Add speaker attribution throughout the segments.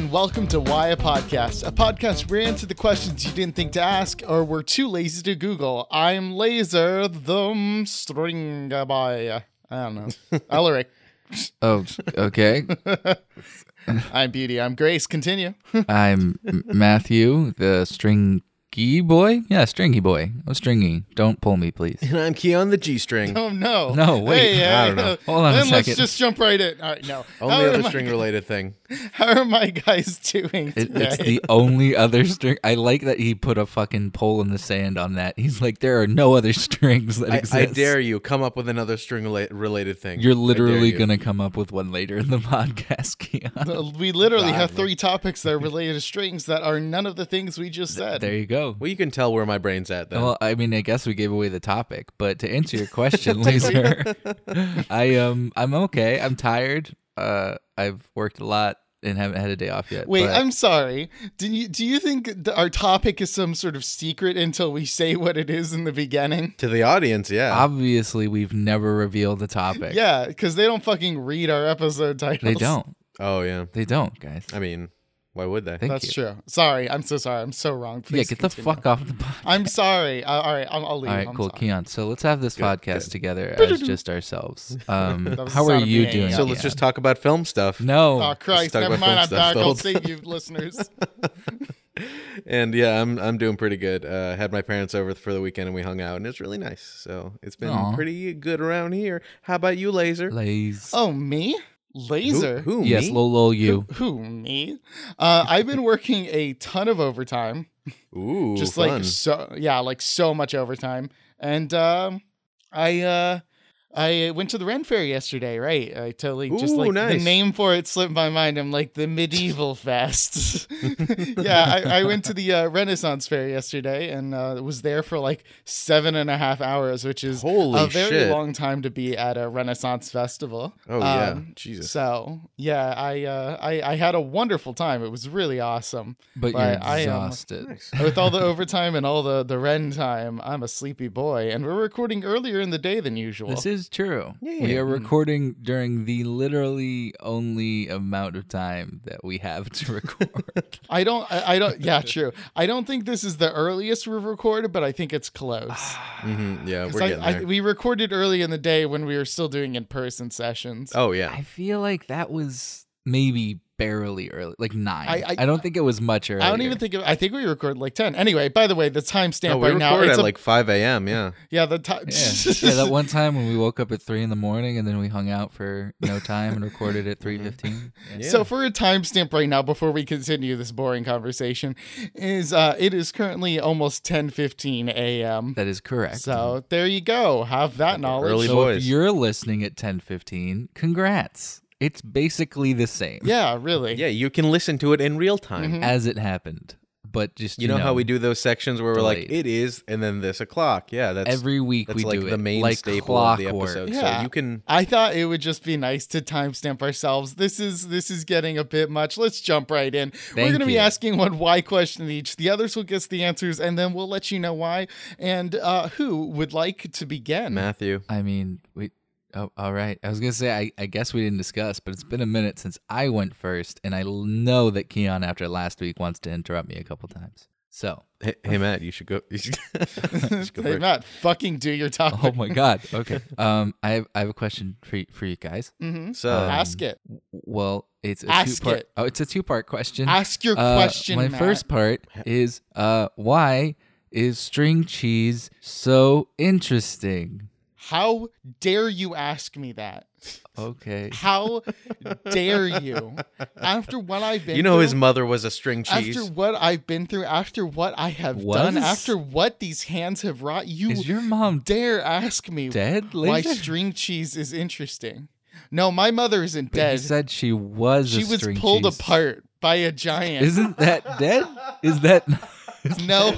Speaker 1: and welcome to Why a Podcast, a podcast where we answer the questions you didn't think to ask or were too lazy to Google. I'm Laser, the string boy. I don't know. Alaric.
Speaker 2: Oh, okay.
Speaker 1: I'm Beauty. I'm Grace. Continue.
Speaker 2: I'm Matthew, the stringy boy. Yeah, stringy boy. I'm stringy. Don't pull me, please.
Speaker 3: And I'm key on the G string.
Speaker 1: Oh no.
Speaker 2: No, wait.
Speaker 1: Hey,
Speaker 3: I don't know.
Speaker 2: Hold on a
Speaker 1: then let's just jump right in. All right, no.
Speaker 3: Only
Speaker 1: how,
Speaker 3: other string related thing.
Speaker 1: how are my guys doing
Speaker 2: It, it's the only other string. I like that he put a fucking pole in the sand on that. He's like, there are no other strings that
Speaker 3: I,
Speaker 2: exist.
Speaker 3: I dare you come up with another string related thing.
Speaker 2: You're literally
Speaker 3: you.
Speaker 2: gonna come up with one later in the podcast, Keon.
Speaker 1: we literally have
Speaker 3: Gladly.
Speaker 1: three topics that are related to strings that are none of the things we just said.
Speaker 2: There you go.
Speaker 3: Well, you can tell where my brain's at then.
Speaker 2: Well, I mean, I guess we gave away the topic, but to answer your question, Laser, I um, I'm okay. I'm tired. Uh, I've worked a lot and haven't had a day off yet.
Speaker 1: Wait,
Speaker 2: but
Speaker 1: I'm sorry. Do you do you think our topic is some sort of secret until we say what it is in the beginning?
Speaker 3: to the audience, yeah.
Speaker 2: obviously we've never revealed the topic.
Speaker 1: Yeah, because they don't fucking read our episode titles.
Speaker 2: they don't.
Speaker 3: oh yeah.
Speaker 2: They don't, guys.
Speaker 3: I mean, why would they?
Speaker 2: Thank
Speaker 1: That's
Speaker 2: you.
Speaker 1: true. Sorry, I'm so sorry. I'm so wrong.
Speaker 2: yeah,
Speaker 1: Please
Speaker 2: get the fuck off the podcast.
Speaker 1: I'm sorry. Uh, all right, I'll, I'll leave.
Speaker 2: All right,
Speaker 1: I'm
Speaker 2: cool,
Speaker 1: sorry.
Speaker 2: Keon. So let's have this
Speaker 3: Good,
Speaker 2: podcast
Speaker 3: good.
Speaker 2: together as just ourselves. Um, how are you
Speaker 1: me.
Speaker 2: doing?
Speaker 3: so let's
Speaker 2: Keon?
Speaker 3: just talk about film stuff.
Speaker 2: No.
Speaker 1: Oh Christ! Never mind. I'm
Speaker 3: film
Speaker 1: back.
Speaker 3: stuff,
Speaker 1: I'll
Speaker 3: folks.
Speaker 1: save you, listeners.
Speaker 3: And yeah, I'm I'm doing pretty good. Uh, had my parents over for the weekend and we hung out, and it's really nice. So it's been
Speaker 2: Aw.
Speaker 3: pretty good around here. How about you, Laser?
Speaker 2: Laser.
Speaker 1: Oh, me? Laser.
Speaker 3: Who? who
Speaker 2: yes,
Speaker 3: me?
Speaker 2: Lolo, you.
Speaker 1: Who me? Uh, I've been working a ton of overtime.
Speaker 3: Ooh,
Speaker 1: just
Speaker 3: fun.
Speaker 1: like so yeah like so much overtime and um i uh I went to the Ren Fair yesterday, right? I totally just like
Speaker 3: nice.
Speaker 1: the name for it slipped my mind. I'm like the medieval fest. yeah, I, I went to the uh, Renaissance Fair yesterday and uh, was there for like seven and a half hours, which is
Speaker 3: Holy
Speaker 1: a very
Speaker 3: shit.
Speaker 1: long time to be at a Renaissance festival.
Speaker 3: Oh yeah,
Speaker 1: Um,
Speaker 3: Jesus.
Speaker 1: So yeah, I, uh, I I had a wonderful time. It was really awesome.
Speaker 2: But
Speaker 1: But
Speaker 2: you're
Speaker 1: I am-
Speaker 2: exhausted.
Speaker 3: Nice.
Speaker 1: With all the overtime and all the the Ren time, I'm a sleepy boy, and we're recording earlier in the day than usual.
Speaker 2: This is true.
Speaker 3: Yeah.
Speaker 2: We are recording during the literally only amount of time that we have to record.
Speaker 1: I don't. I, I don't. Yeah, true. I don't think this is the earliest we've recorded, but I think it's close.
Speaker 3: hmm Yeah,
Speaker 1: 'Cause
Speaker 3: we're
Speaker 1: I,
Speaker 3: getting
Speaker 1: I,
Speaker 3: there.
Speaker 1: we recorded early in the day when we were still doing in person sessions.
Speaker 3: oh yeah.
Speaker 2: I feel like that was maybe barely early, like nine.
Speaker 1: I-
Speaker 2: I,
Speaker 1: I-
Speaker 2: don't think it was much earlier.
Speaker 1: I don't even think. It, I think we recorded like ten. Anyway, by the way, the timestamp
Speaker 3: No,
Speaker 1: right now.
Speaker 3: recorded
Speaker 1: It's
Speaker 3: at
Speaker 1: a,
Speaker 3: like 5 a.m. Yeah.
Speaker 1: yeah, the time.
Speaker 2: Yeah. yeah, that one time when we woke up at three in the morning and then we hung out for no time and recorded at three fifteen.
Speaker 3: Yeah.
Speaker 1: So for a timestamp right now, before we continue this boring conversation, is uh, it is currently almost ten fifteen a.m.
Speaker 2: That is correct.
Speaker 1: So there you go. Have that knowledge.
Speaker 3: Early
Speaker 2: so
Speaker 3: boys.
Speaker 2: if you're listening at ten fifteen, congrats. It's basically the same
Speaker 1: Yeah, really.
Speaker 3: Yeah, you can listen to it in real time.
Speaker 1: Mhm.
Speaker 2: as it happened. But just
Speaker 3: You know, how we do those sections where we're like,
Speaker 2: delayed.
Speaker 3: it is, and then this o'clock. Yeah, that's
Speaker 2: every week
Speaker 3: that's
Speaker 2: we
Speaker 3: like
Speaker 2: do
Speaker 3: the
Speaker 2: it
Speaker 3: main
Speaker 2: like
Speaker 3: staple of the
Speaker 2: clockwork.
Speaker 3: episode.
Speaker 1: Yeah.
Speaker 3: So you can.
Speaker 1: I thought it would just be nice to timestamp ourselves. This is this is getting a bit much. Let's jump right in. We're
Speaker 2: Thank
Speaker 1: going to be
Speaker 2: you.
Speaker 1: asking one why question each. The others will guess the answers, and then we'll let you know why and uh, who would like to begin.
Speaker 3: Matthew.
Speaker 2: I mean, we. Oh, all right. I was gonna say I, I guess we didn't discuss, but it's been a minute since I went first, and I know that Keon after last week wants to interrupt me a couple times. So,
Speaker 3: Hey, hey Matt, you should go. You should, you should go
Speaker 1: hey
Speaker 3: first.
Speaker 1: Matt, fucking do your topic.
Speaker 2: oh my God. Okay. Um, I have I have a question for y- for you guys.
Speaker 1: hmm
Speaker 3: So
Speaker 2: Um,
Speaker 1: Ask it.
Speaker 2: Well, it's a
Speaker 1: Ask
Speaker 2: two part.
Speaker 1: it.
Speaker 2: Oh, it's a two part question.
Speaker 1: Ask your
Speaker 2: Uh,
Speaker 1: question.
Speaker 2: My
Speaker 1: Matt.
Speaker 2: first part is uh, why is string cheese so interesting?
Speaker 1: How dare you ask me that?
Speaker 2: Okay.
Speaker 1: How dare you? After what I've been
Speaker 3: you know
Speaker 1: through,
Speaker 3: his mother was a string cheese.
Speaker 1: after what I've been through, after what I have
Speaker 2: Was?
Speaker 1: done, after what these hands have wrought, you
Speaker 2: Is your mom
Speaker 1: dare ask me
Speaker 2: dead?
Speaker 1: why string cheese is interesting. No, my mother isn't
Speaker 2: But
Speaker 1: dead.
Speaker 2: said she was.
Speaker 1: She was pulled
Speaker 2: cheese.
Speaker 1: apart by a giant.
Speaker 2: Isn't that dead? Is that?
Speaker 1: No.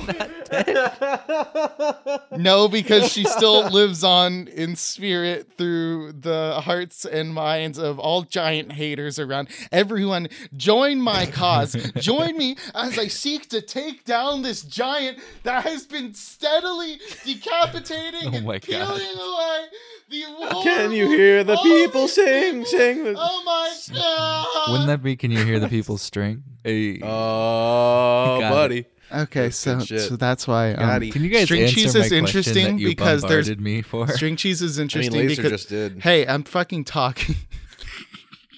Speaker 1: no, because she still lives on in spirit through the hearts and minds of all giant haters around. Everyone, join my cause. join me as I seek to take down this giant that has been steadily decapitating
Speaker 2: Oh
Speaker 1: and
Speaker 2: my
Speaker 1: peeling
Speaker 2: God.
Speaker 1: away the
Speaker 3: Can you hear the
Speaker 1: all
Speaker 3: people
Speaker 1: these
Speaker 3: sing,
Speaker 1: people.
Speaker 3: sing? the-
Speaker 1: Oh my god!
Speaker 2: Wouldn't that be? Can you hear the people string? Hey.
Speaker 3: Oh,
Speaker 2: Got it.
Speaker 3: Buddy.
Speaker 1: Okay,
Speaker 3: That's
Speaker 1: so
Speaker 3: good shit.
Speaker 1: so that's why um,
Speaker 3: Got.
Speaker 2: Can you guys
Speaker 1: String
Speaker 2: answer
Speaker 1: cheese
Speaker 2: my
Speaker 1: is
Speaker 2: question
Speaker 1: interesting
Speaker 2: that you
Speaker 1: because there's-
Speaker 2: bombarded me for?
Speaker 1: string cheese is
Speaker 3: I mean,
Speaker 1: interesting
Speaker 3: Laser
Speaker 1: because
Speaker 3: just did.
Speaker 1: hey, I'm fucking talking.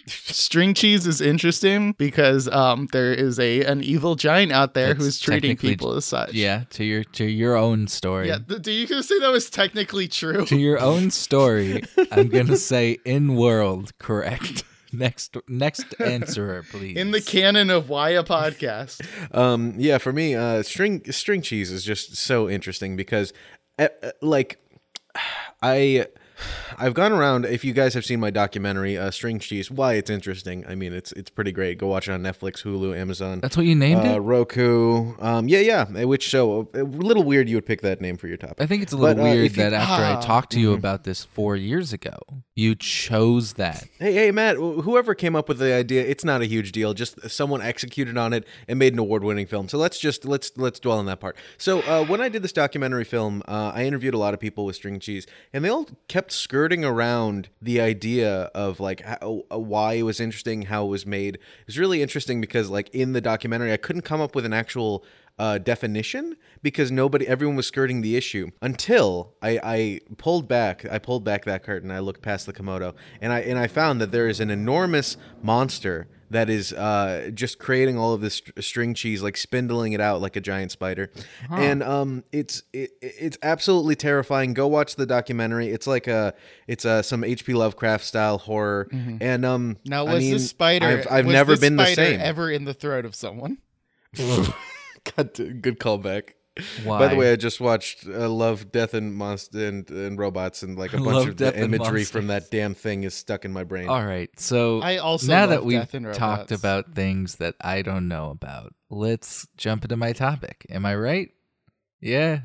Speaker 1: string cheese is interesting because um there is a an evil giant out there
Speaker 2: That's
Speaker 1: who's treating
Speaker 2: technically-
Speaker 1: people as such.
Speaker 2: Yeah, to your to your own story.
Speaker 1: Yeah. th- Do you gonna say that was technically true?
Speaker 2: To your own story, I'm gonna say in world correct. Next next answerer, please.
Speaker 1: In the canon of Why a podcast.
Speaker 3: Um, yeah, for me, uh, string string cheese is just so interesting because, uh, like, I. I've gone around. If you guys have seen my documentary, uh, "String Cheese," why it's interesting. I mean, it's it's pretty great. Go watch it on Netflix, Hulu, Amazon,
Speaker 2: That's what you named
Speaker 3: uh,
Speaker 2: it?
Speaker 3: Roku. Um, yeah, yeah. uh, Which show? A little weird you would pick that name for your topic.
Speaker 2: I think it's a little
Speaker 3: But, uh,
Speaker 2: weird
Speaker 3: you-
Speaker 2: that after
Speaker 1: Ah.
Speaker 2: I talked to you
Speaker 3: Mhm.
Speaker 2: about this four years ago, you chose that.
Speaker 3: Hey, hey, Matt. Whoever came up with the idea, it's not a huge deal. Just someone executed on it and made an award-winning film. So let's just let's let's dwell on that part. So uh, when I did this documentary film, uh, I interviewed a lot of people with string cheese, and they all kept skirting around the idea of like how, uh, why it was interesting, how it was made. It was really interesting because like in the documentary, I couldn't come up with an actual uh, definition because nobody, everyone was skirting the issue until I, I pulled back. I pulled back that curtain. I looked past the Komodo, and I and I found that there is an enormous monster that is uh, just creating all of this str- string cheese, like spindling it out like a giant spider, and um, it's it, it's absolutely terrifying. Go watch the documentary. It's like a it's a some H.P. Lovecraft style horror, and um,
Speaker 1: Now
Speaker 3: I
Speaker 1: was
Speaker 3: mean,
Speaker 1: this spider
Speaker 3: I've, I've never been the same.
Speaker 1: ever in the throat of someone?
Speaker 3: God, good callback.
Speaker 2: Why?
Speaker 3: By the way, I just watched uh, Love, Death, and Monster and, and Robots, and like a bunch
Speaker 2: Love,
Speaker 3: of
Speaker 2: Death, and
Speaker 3: imagery from that damn thing is stuck in my brain.
Speaker 2: All right. So
Speaker 1: I also
Speaker 2: now that we've
Speaker 1: Death and
Speaker 2: talked about things that I don't know about, let's jump into my topic. Am I right? Yeah.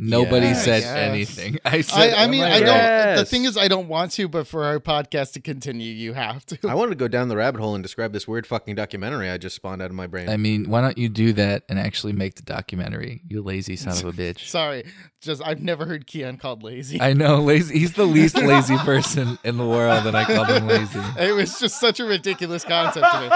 Speaker 2: Nobody
Speaker 3: Yes.
Speaker 2: said
Speaker 1: Yes.
Speaker 2: anything. I said.
Speaker 1: I, oh
Speaker 2: I
Speaker 1: mean, I
Speaker 2: right?
Speaker 1: don't. The thing is, I don't want to, but for our podcast to continue, you have to.
Speaker 3: I wanted to go down the rabbit hole and describe this weird fucking documentary I just spawned out of my brain.
Speaker 2: I mean, why don't you do that and actually make the documentary? You lazy son of a bitch.
Speaker 1: Sorry, just I've never heard Keon called lazy.
Speaker 2: I know, lazy. He's the least lazy person in the world, and I called him lazy.
Speaker 1: it was just such a ridiculous concept to me.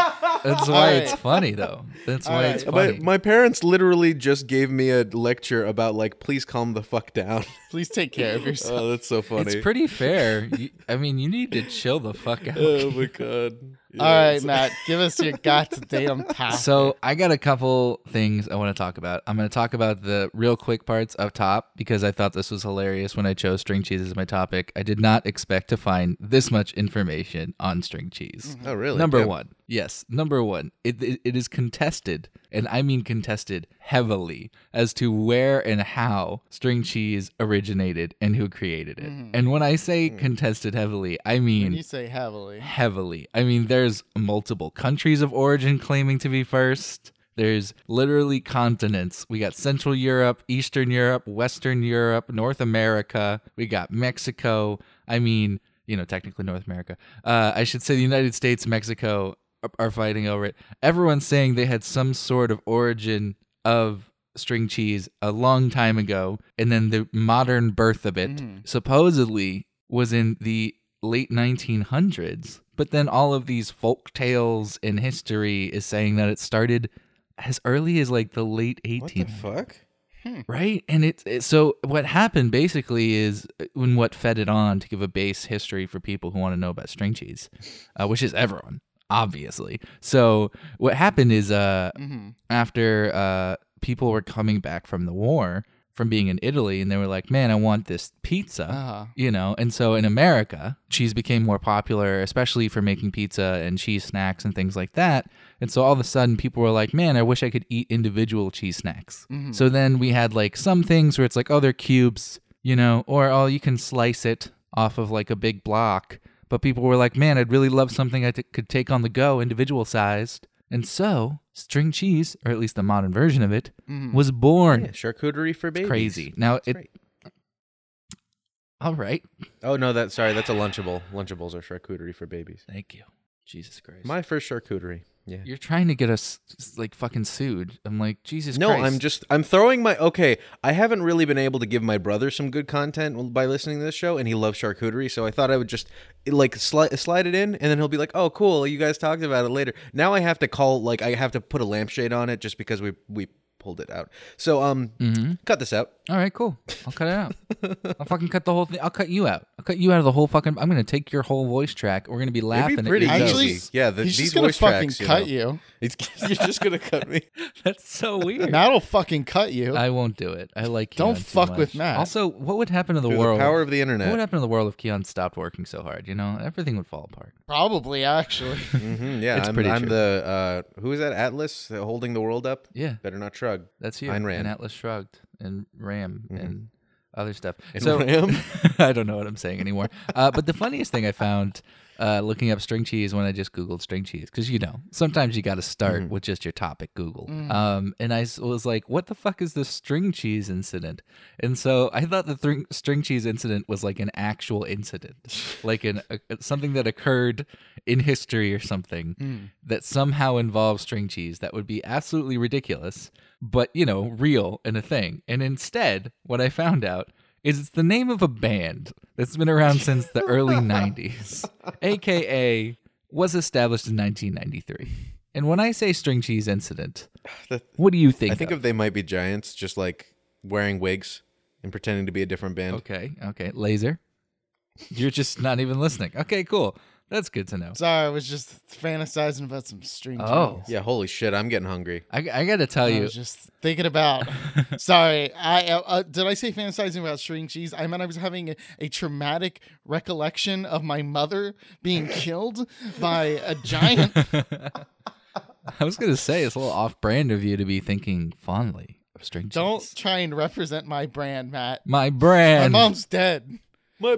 Speaker 2: That's why
Speaker 1: All
Speaker 2: it's funny, though. That's
Speaker 1: All
Speaker 2: why
Speaker 1: right.
Speaker 2: it's funny.
Speaker 3: but my parents literally just gave me a lecture about like, please calm the fuck down.
Speaker 1: Please take care of oh, yourself.
Speaker 3: oh, that's so funny.
Speaker 2: it's pretty fair. You, I mean, you need to chill the fuck oh, out.
Speaker 3: Oh my god.
Speaker 1: All right, Matt, give us your goddamn topic.
Speaker 2: So I got a couple things I want to talk about. I'm going to talk about the real quick parts up top because I thought this was hilarious when I chose string cheese as my topic. I did not expect to find this much information on string cheese.
Speaker 3: Oh really?
Speaker 2: Number
Speaker 3: Yeah.
Speaker 2: one, yes, number one. It, it it is contested, and I mean contested heavily as to where and how string cheese originated and who created it. And when I say contested heavily, I
Speaker 1: when
Speaker 2: mean
Speaker 1: you say heavily,
Speaker 2: heavily. I mean, there's multiple countries of origin claiming to be first. There's literally continents. We got Central Europe, Eastern Europe, Western Europe, North America. We got Mexico. I mean, you know, technically North America. Uh, I should say the United States, Mexico are, fighting over it. Everyone's saying they had some sort of origin of string cheese a long time ago, and then the modern birth of it
Speaker 1: Mhm.
Speaker 2: supposedly was in the late 1900s. But then all of these folk tales and history is saying that it started as early as like the late 18th.
Speaker 3: What the
Speaker 2: 1800s
Speaker 3: fuck?
Speaker 2: right and it's it, so what happened basically is uh, when what fed it on to give a base history for people who want to know about string cheese uh, which is everyone obviously. So what happened is uh
Speaker 1: hmm
Speaker 2: after uh people were coming back from the war from being in italy and they were like man i want this pizza
Speaker 1: uh,
Speaker 2: you know? And so in america cheese became more popular especially for making pizza and cheese snacks and things like that. And so all of a sudden people were like man i wish i could eat individual cheese snacks.
Speaker 1: Mhm.
Speaker 2: so then we had like some things where it's like oh they're cubes you know or oh you can slice it off of like a big block but people were like man i'd really love something i t- could take on the go individual sized And so, string cheese, or at least the modern version of it,
Speaker 1: Mhm.
Speaker 2: was born.
Speaker 3: Yeah, charcuterie for babies.
Speaker 2: Crazy. Now,
Speaker 3: That's
Speaker 2: it.
Speaker 3: right.
Speaker 2: All right.
Speaker 3: Oh no, that sorry, that's a Lunchable. Lunchables are charcuterie for babies.
Speaker 2: Thank you. Jesus Christ.
Speaker 3: My first charcuterie. Yeah.
Speaker 2: You're trying to get us like fucking sued. I'm like, Jesus
Speaker 3: No,
Speaker 2: Christ.
Speaker 3: I'm just I'm throwing my okay. I haven't really been able to give my brother some good content by listening to this show, and he loves charcuterie. So I thought I would just like slide slide it in, and then he'll be like, "Oh, cool, you guys talked about it later." Now I have to call like I have to put a lampshade on it just because we we pulled it out. So um,
Speaker 2: Mhm.
Speaker 3: cut this out.
Speaker 2: All right, cool. I'll cut it out. I'll fucking cut the whole thing. I'll cut you out. I'll cut you out of the whole fucking. I'm gonna take your whole voice track. We're gonna be laughing
Speaker 3: It'd be
Speaker 2: at
Speaker 3: pretty
Speaker 2: your
Speaker 1: Actually,
Speaker 2: jokes.
Speaker 3: easy. Yeah, the,
Speaker 1: He's
Speaker 3: these
Speaker 1: just gonna
Speaker 3: voice
Speaker 1: fucking
Speaker 3: tracks, you
Speaker 1: cut
Speaker 3: know.
Speaker 1: you.
Speaker 3: It's, you're just gonna cut me.
Speaker 2: That's so weird.
Speaker 1: Matt'll fucking cut you.
Speaker 2: I won't do it. I like.
Speaker 1: Don't
Speaker 2: Keon too
Speaker 1: fuck with
Speaker 2: much.
Speaker 1: Matt.
Speaker 2: Also, what would happen to the
Speaker 3: Through
Speaker 2: world?
Speaker 3: the power of the internet.
Speaker 2: what would happen to the world if Keon stopped working so hard? You know, everything would fall apart.
Speaker 1: Probably, actually.
Speaker 3: hmm yeah,
Speaker 2: It's
Speaker 3: I'm,
Speaker 2: pretty
Speaker 3: I'm
Speaker 2: true.
Speaker 3: the uh, who is that Atlas holding the world up?
Speaker 2: Yeah,
Speaker 3: Better not shrug.
Speaker 2: that's you.
Speaker 3: Ayn Rand.
Speaker 2: And Atlas Shrugged and Ram and other stuff.
Speaker 3: And
Speaker 2: so
Speaker 3: Ram?
Speaker 2: I don't know what I'm saying anymore. Uh, but the funniest thing I found uh, looking up string cheese when I just googled string cheese because you know sometimes you got to start with just your topic Google. Um, and I was like, what the fuck is the string cheese incident? And so I thought the string cheese incident was like an actual incident, like an a, something that occurred in history or something that somehow involves string cheese that would be absolutely ridiculous, but you know, real and a thing. And instead, what I found out is it's the name of a band that's been around since the early 90s, aka was established in 1993. And when I say string cheese incident, what do you think?
Speaker 3: I think
Speaker 2: of?
Speaker 3: of they might be giants, just like wearing wigs and pretending to be a different band.
Speaker 2: Okay, okay, laser. You're just not even listening. Okay, cool. That's good to know.
Speaker 1: Sorry, I was just fantasizing about some string cheese.
Speaker 2: Oh.
Speaker 1: cheese.
Speaker 3: Yeah, holy shit, I'm getting hungry.
Speaker 2: I, I got to tell
Speaker 1: I
Speaker 2: you,
Speaker 1: was just thinking about. sorry, I uh, uh, did I say fantasizing about string cheese? I meant I was having a, a traumatic recollection of my mother being killed by a giant.
Speaker 2: I was gonna say it's a little off-brand of you to be thinking fondly of string cheese.
Speaker 1: Don't try and represent my brand, Matt.
Speaker 2: My brand.
Speaker 1: My mom's dead.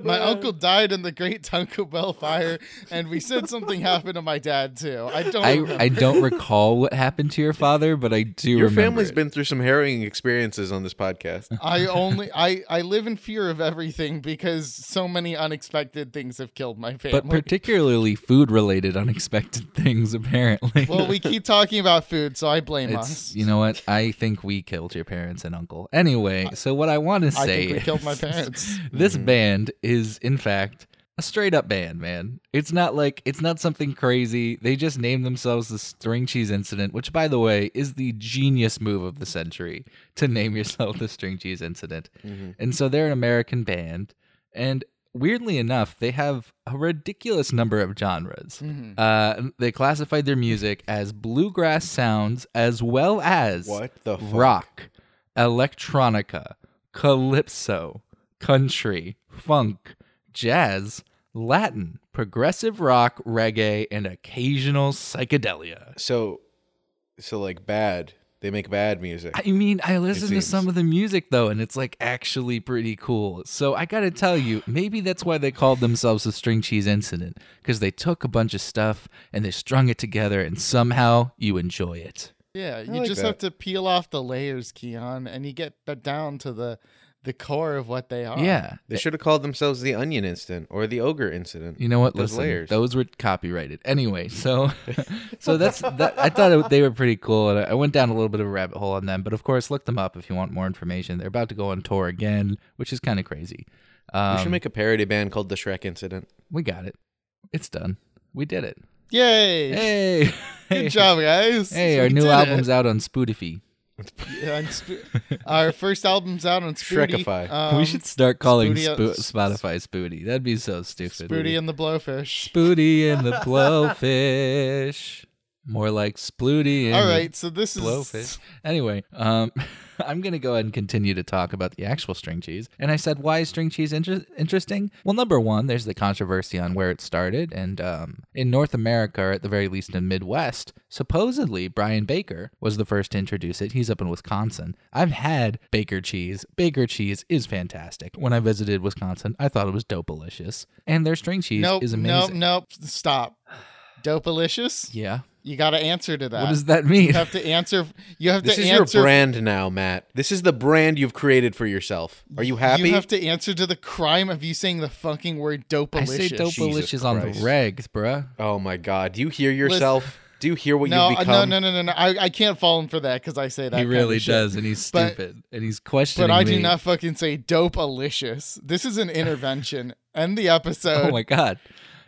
Speaker 1: My uncle died in the Great Taco Bell fire, and we said something happened to my dad too. I don't.
Speaker 2: I. I don't recall what happened to your father, but I do
Speaker 3: Your
Speaker 2: remember.
Speaker 3: family's
Speaker 2: it.
Speaker 3: been through some harrowing experiences on this podcast.
Speaker 1: I only I I live in fear of everything because so many unexpected things have killed my family.
Speaker 2: but particularly food-related unexpected things. Apparently,
Speaker 1: well, we keep talking about food, so I blame
Speaker 2: it's
Speaker 1: us.
Speaker 2: you know what? I think we killed your parents and uncle. Anyway, so what I want to say,
Speaker 1: I
Speaker 2: say
Speaker 1: think we killed my parents.
Speaker 2: this mm-hmm. band is in fact a straight up band, man. It's not like it's not something crazy. They just named themselves the String Cheese Incident, which by the way is the genius move of the century to name yourself the String Cheese Incident. And so they're an American band and weirdly enough, they have a ridiculous number of genres.
Speaker 1: Mhm.
Speaker 2: Uh, they classified their music as bluegrass sounds as well as
Speaker 3: What the fuck?
Speaker 2: rock, electronica, calypso, country, funk, jazz, Latin, progressive rock, reggae, and occasional psychedelia.
Speaker 3: So, so like bad. They make bad music.
Speaker 2: I mean, I listen to
Speaker 3: seems.
Speaker 2: some of the music though, and it's like actually pretty cool. So I gotta tell you, maybe that's why they called themselves the String Cheese Incident, because they took a bunch of stuff and they strung it together, and somehow you enjoy it.
Speaker 1: Yeah, you
Speaker 3: like
Speaker 1: just
Speaker 3: that.
Speaker 1: have to peel off the layers, Keon, and you get b- down to the the core of what they are.
Speaker 2: Yeah,
Speaker 3: they should have called themselves the Onion Incident or the Ogre Incident.
Speaker 2: You know what?
Speaker 3: Those
Speaker 2: Listen,
Speaker 3: layers.
Speaker 2: those were copyrighted. Anyway, so so that's that. I thought it, they were pretty cool, and I I went down a little bit of a rabbit hole on them. But of course, look them up if you want more information. They're about to go on tour again, which is kind of crazy. Um,
Speaker 3: we should make a parody band called the Shrek Incident.
Speaker 2: we got it. It's done. We did it.
Speaker 1: Yay!
Speaker 2: Hey,
Speaker 1: Good
Speaker 2: hey.
Speaker 1: job, guys.
Speaker 2: Hey,
Speaker 1: We
Speaker 2: our new
Speaker 1: did
Speaker 2: album's
Speaker 1: it.
Speaker 2: out on Spotify.
Speaker 1: Yeah, Sp- our first album's out on Spooty. Um,
Speaker 2: we should start calling
Speaker 1: Spooty-
Speaker 2: Spo- Spotify Spooty. That'd be so stupid.
Speaker 1: Spooty and the Blowfish.
Speaker 2: Spooty and the Blowfish. More like Splooty and
Speaker 1: All so this is
Speaker 2: blowfish. Anyway, um, I'm gonna go ahead and continue to talk about the actual string cheese. And I said, why is string cheese inter- interesting? Well, number one, there's the controversy on where it started, and um, in North America, or at the very least in Midwest, supposedly Brian Baker was the first to introduce it. He's up in Wisconsin. I've had Baker cheese. Baker cheese is fantastic. When I visited Wisconsin, I thought it was dope-alicious, and their string cheese
Speaker 1: Nope,
Speaker 2: is amazing.
Speaker 1: nope, nope. Stop. Dopalicious.
Speaker 2: Yeah.
Speaker 1: You got to answer to that.
Speaker 2: What does that mean?
Speaker 1: You have to answer. You have
Speaker 3: This
Speaker 1: to
Speaker 3: is your
Speaker 1: answer.
Speaker 3: brand now, Matt. This is the brand you've created for yourself. Are you happy?
Speaker 1: You have to answer to the crime of you saying the fucking word
Speaker 2: I
Speaker 1: dopalicious.
Speaker 2: say dopalicious on the
Speaker 3: Christ.
Speaker 2: regs, bruh.
Speaker 3: oh my god. Do you hear yourself? Do you hear what
Speaker 1: No,
Speaker 3: you've
Speaker 1: uh,
Speaker 3: become?
Speaker 1: no, no, no, no, no. I, I can't fall him for that because I say that.
Speaker 2: He
Speaker 1: kind
Speaker 2: really
Speaker 1: of shit.
Speaker 2: does, and he's
Speaker 1: But-
Speaker 2: stupid, and he's questioning
Speaker 1: But I do not fucking say dopalicious. This is an intervention. End the episode.
Speaker 2: Oh my god.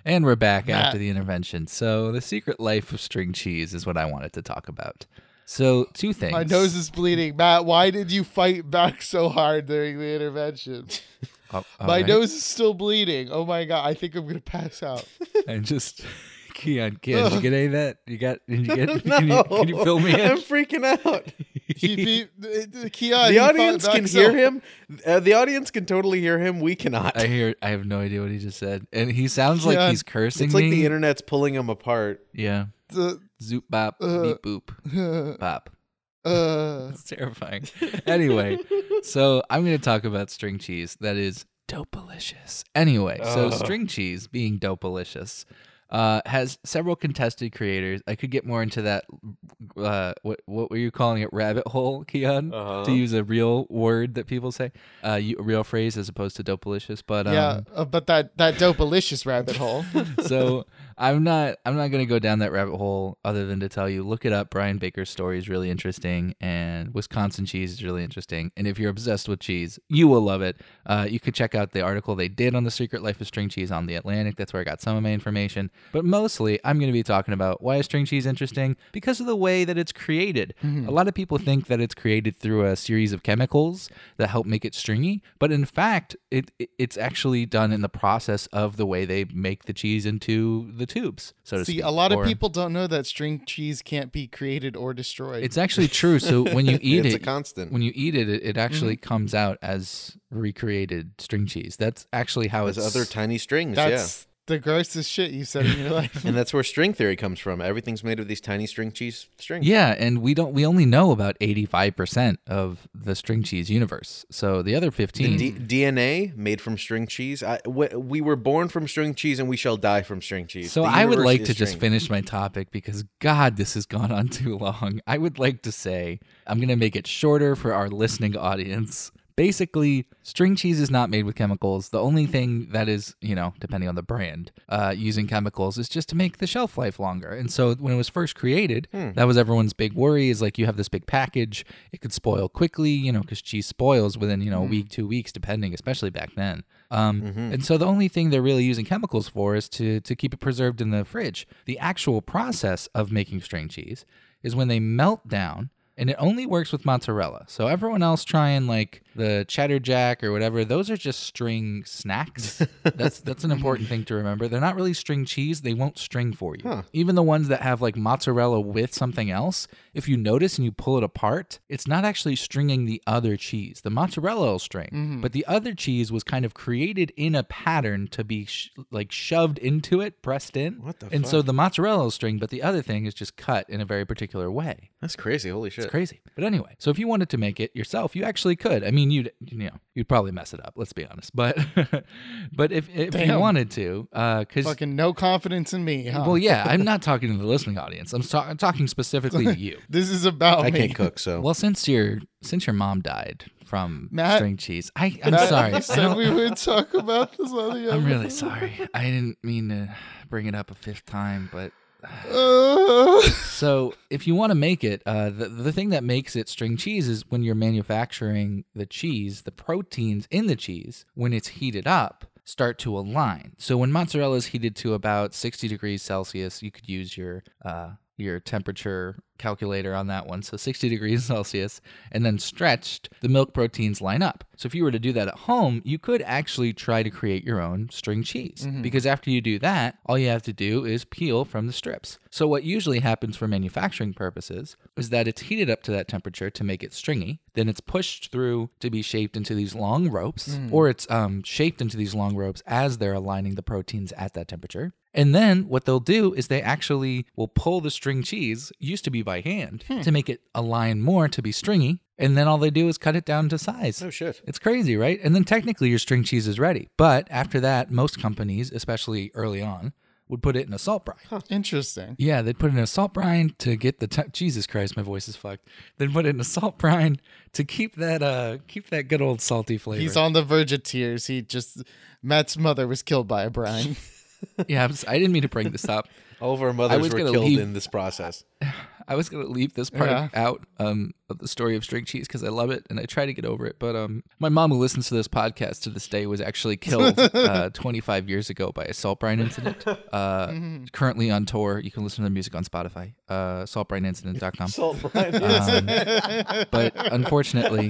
Speaker 2: And we're back
Speaker 1: Matt.
Speaker 2: after the intervention. So, the secret life of string cheese is what I wanted to talk about. So, two things.
Speaker 1: My nose is bleeding. Matt, why did you fight back so hard during the intervention?
Speaker 2: Oh,
Speaker 1: My
Speaker 2: right.
Speaker 1: nose is still bleeding. Oh my god, I think I'm gonna pass out.
Speaker 2: And just Keon, Keon, did you get any of that? You got? Did you get?
Speaker 3: no,
Speaker 2: Can you, can you fill me in?
Speaker 3: I'm freaking out.
Speaker 1: He beat uh, Keon.
Speaker 3: the audience can hear him. Uh, the audience can totally hear him. We cannot.
Speaker 2: I hear. I have no idea what he just said, and he sounds like he's cursing
Speaker 3: it's like
Speaker 2: me.
Speaker 3: the internet's pulling him apart.
Speaker 2: yeah.
Speaker 1: The-
Speaker 2: Zoop bop
Speaker 1: Uh,
Speaker 2: beep boop bop.
Speaker 1: uh,
Speaker 2: It's terrifying. anyway, so I'm going to talk about string cheese that is dopalicious. Anyway, so
Speaker 3: Ugh.
Speaker 2: string cheese being dopalicious uh, has several contested creators. I could get more into that. Uh, what what were you calling it? Rabbit hole, Keon?
Speaker 3: Uh-huh.
Speaker 2: To use a real word that people say, uh, you, a real phrase as opposed to dopalicious. But um,
Speaker 1: yeah, uh, but that that dopalicious rabbit hole.
Speaker 2: so I'm not I'm not gonna go down that rabbit hole other than to tell you look it up. Brian Baker's story is really interesting, and Wisconsin cheese is really interesting. And if you're obsessed with cheese, you will love it. Uh, you could check out the article they did on the Secret Life of String Cheese on the Atlantic. That's where I got some of my information. But mostly, I'm going to be talking about why is string cheese interesting because of the way that it's created. A lot of people think that it's created through a series of chemicals that help make it stringy, but in fact, it, it it's actually done in the process of the way they make the cheese into the tubes. So to
Speaker 1: See,
Speaker 2: speak.
Speaker 1: a lot of people don't know that string cheese can't be created or destroyed.
Speaker 2: It's actually true. So when you eat
Speaker 3: it's
Speaker 2: it,
Speaker 3: a constant.
Speaker 2: when you eat it, it, it actually
Speaker 1: Mm-hmm.
Speaker 2: comes out as recreated string cheese. That's actually how
Speaker 3: There's
Speaker 2: it's
Speaker 3: other tiny strings,
Speaker 1: That's the grossest shit you said in your life.
Speaker 3: And that's where string theory comes from. Everything's made of these tiny string cheese strings.
Speaker 2: Yeah, and we don't we only know about 85% of the string cheese universe. So the other 15
Speaker 3: The D- DNA made from string cheese. I, we, we were born from string cheese, and we shall die from string cheese.
Speaker 2: So I would like
Speaker 3: is
Speaker 2: to just finish my topic because God, this has gone on too long. I would like to say I'm going to make it shorter for our listening audience. Basically, string cheese is not made with chemicals. The only thing that is, you know, depending on the brand, uh, using chemicals is just to make the shelf life longer. And so when it was first created, that was everyone's big worry is like you have this big package, it could spoil quickly, you know, because cheese spoils within, you know, a week, two weeks, depending, especially back then. Um, And so the only thing they're really using chemicals for is to to keep it preserved in the fridge. The actual process of making string cheese is when they melt down. And it only works with mozzarella. So everyone else trying like the cheddar jack or whatever, those are just string snacks. that's that's an important thing to remember. They're not really string cheese. They won't string for you. Even the ones that have like mozzarella with something else, if you notice and you pull it apart, it's not actually stringing the other cheese. The mozzarella will string, mm-hmm. but the other cheese was kind of created in a pattern to be sh- like shoved into it, pressed in.
Speaker 3: What the
Speaker 2: And so the mozzarella will string, but the other thing is just cut in a very particular way.
Speaker 3: That's crazy. Holy shit.
Speaker 2: It's crazy. But anyway, so if you wanted to make it yourself, you actually could. I mean, you'd you know you'd probably mess it up. Let's be honest. But but if if you wanted to, because
Speaker 1: Fucking no confidence in me, huh?
Speaker 2: well, yeah, I'm not talking to the listening audience. I'm, ta- I'm talking specifically to you.
Speaker 1: this is about
Speaker 3: I
Speaker 1: me.
Speaker 3: can't cook, so
Speaker 2: Well, since your since your mom died from
Speaker 1: Matt-
Speaker 2: string cheese, I I'm
Speaker 1: Matt,
Speaker 2: sorry.
Speaker 1: You
Speaker 2: I
Speaker 1: we would talk about this on the
Speaker 2: I'm really sorry. I didn't mean to bring it up a fifth time, but
Speaker 1: Uh,
Speaker 2: So if you want to make it, uh, the the thing that makes it string cheese is when you're manufacturing the cheese, the proteins in the cheese, when it's heated up, start to align. So when mozzarella is heated to about 60 degrees Celsius, you could use your uh, your temperature calculator on that one. So 60 degrees Celsius, and then stretched, the milk proteins line up. So if you were to do that at home, you could actually try to create your own string cheese. Because after you do that, all you have to do is peel from the strips. So what usually happens for manufacturing purposes is that it's heated up to that temperature to make it stringy. Then it's pushed through to be shaped into these long ropes, or it's um, shaped into these long ropes as they're aligning the proteins at that temperature. And then what they'll do is they actually will pull the string cheese, used to be by hand, to make it align more to be stringy. And then all they do is cut it down to size.
Speaker 3: oh shit.
Speaker 2: It's crazy, right? And then technically your string cheese is ready. But after that, most companies, especially early on, would put it in a salt brine.
Speaker 1: Interesting.
Speaker 2: Yeah, they'd put it in a salt brine to get the Jesus Christ, my voice is fucked. They'd put it in a salt brine to keep that uh keep that good old salty flavor.
Speaker 1: He's on the verge of tears. He just Matt's mother was killed by a brine.
Speaker 2: yeah, I'm s- I didn't mean to bring this up.
Speaker 3: All of our mothers were killed
Speaker 2: leave-
Speaker 3: in this process.
Speaker 2: I was gonna leave this part
Speaker 1: Yeah.
Speaker 2: out um, of the story of string cheese because I love it and I try to get over it. But um, my mom, who listens to this podcast to this day, was actually killed uh, 25 years ago by a salt brine incident. Uh, Currently on tour, you can listen to the music on Spotify. Uh, saltbrineincident.com.
Speaker 3: Salt brine.
Speaker 2: Um, but unfortunately,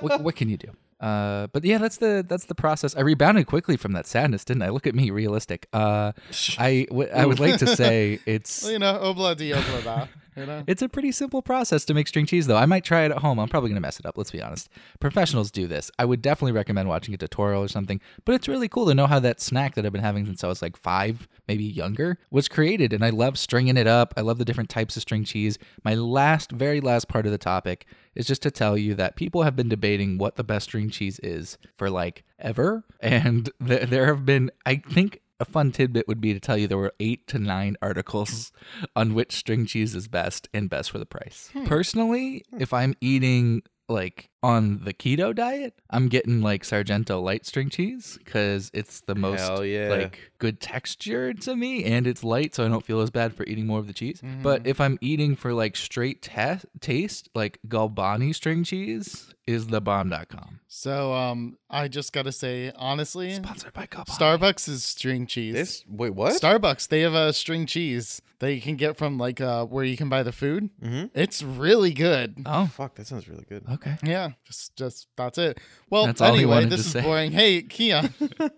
Speaker 2: what, what can you do? Uh, but yeah, that's the that's the process. I rebounded quickly from that sadness, didn't I? Look at me, realistic. Uh, I w- I would like to say it's
Speaker 1: Well, you know, obla di obla da. You know?
Speaker 2: it's a pretty simple process to make string cheese, though. I might try it at home. I'm probably going to mess it up. Let's be honest. Professionals do this. I would definitely recommend watching a tutorial or something. But it's really cool to know how that snack that I've been having since I was like five, maybe younger, was created. And I love stringing it up. I love the different types of string cheese. My last, very last part of the topic is just to tell you that people have been debating what the best string cheese is for like ever. And th- there have been, I think, a fun tidbit would be to tell you there were eight to nine articles on which string cheese is best and best for the price. Hmm. Personally, if I'm eating like on the keto diet, I'm getting like Sargento light string cheese because it's the most
Speaker 3: yeah.
Speaker 2: like good texture to me and it's light, so I don't feel as bad for eating more of the cheese. But if I'm eating for like straight ta- taste, like Galbani string cheese is the bomb.com.
Speaker 1: So um I just gotta say, honestly,
Speaker 2: Sponsored by Galbani.
Speaker 1: Starbucks is string cheese.
Speaker 3: This wait what?
Speaker 1: Starbucks, they have a string cheese that you can get from like uh where you can buy the food.
Speaker 3: Mhm.
Speaker 1: It's really good.
Speaker 2: oh,
Speaker 3: Fuck, that sounds really good.
Speaker 2: okay.
Speaker 1: Yeah, just just that's it. Well,
Speaker 2: That's all he
Speaker 1: anyway, this
Speaker 2: to
Speaker 1: is
Speaker 2: say.
Speaker 1: boring. Hey, Keon.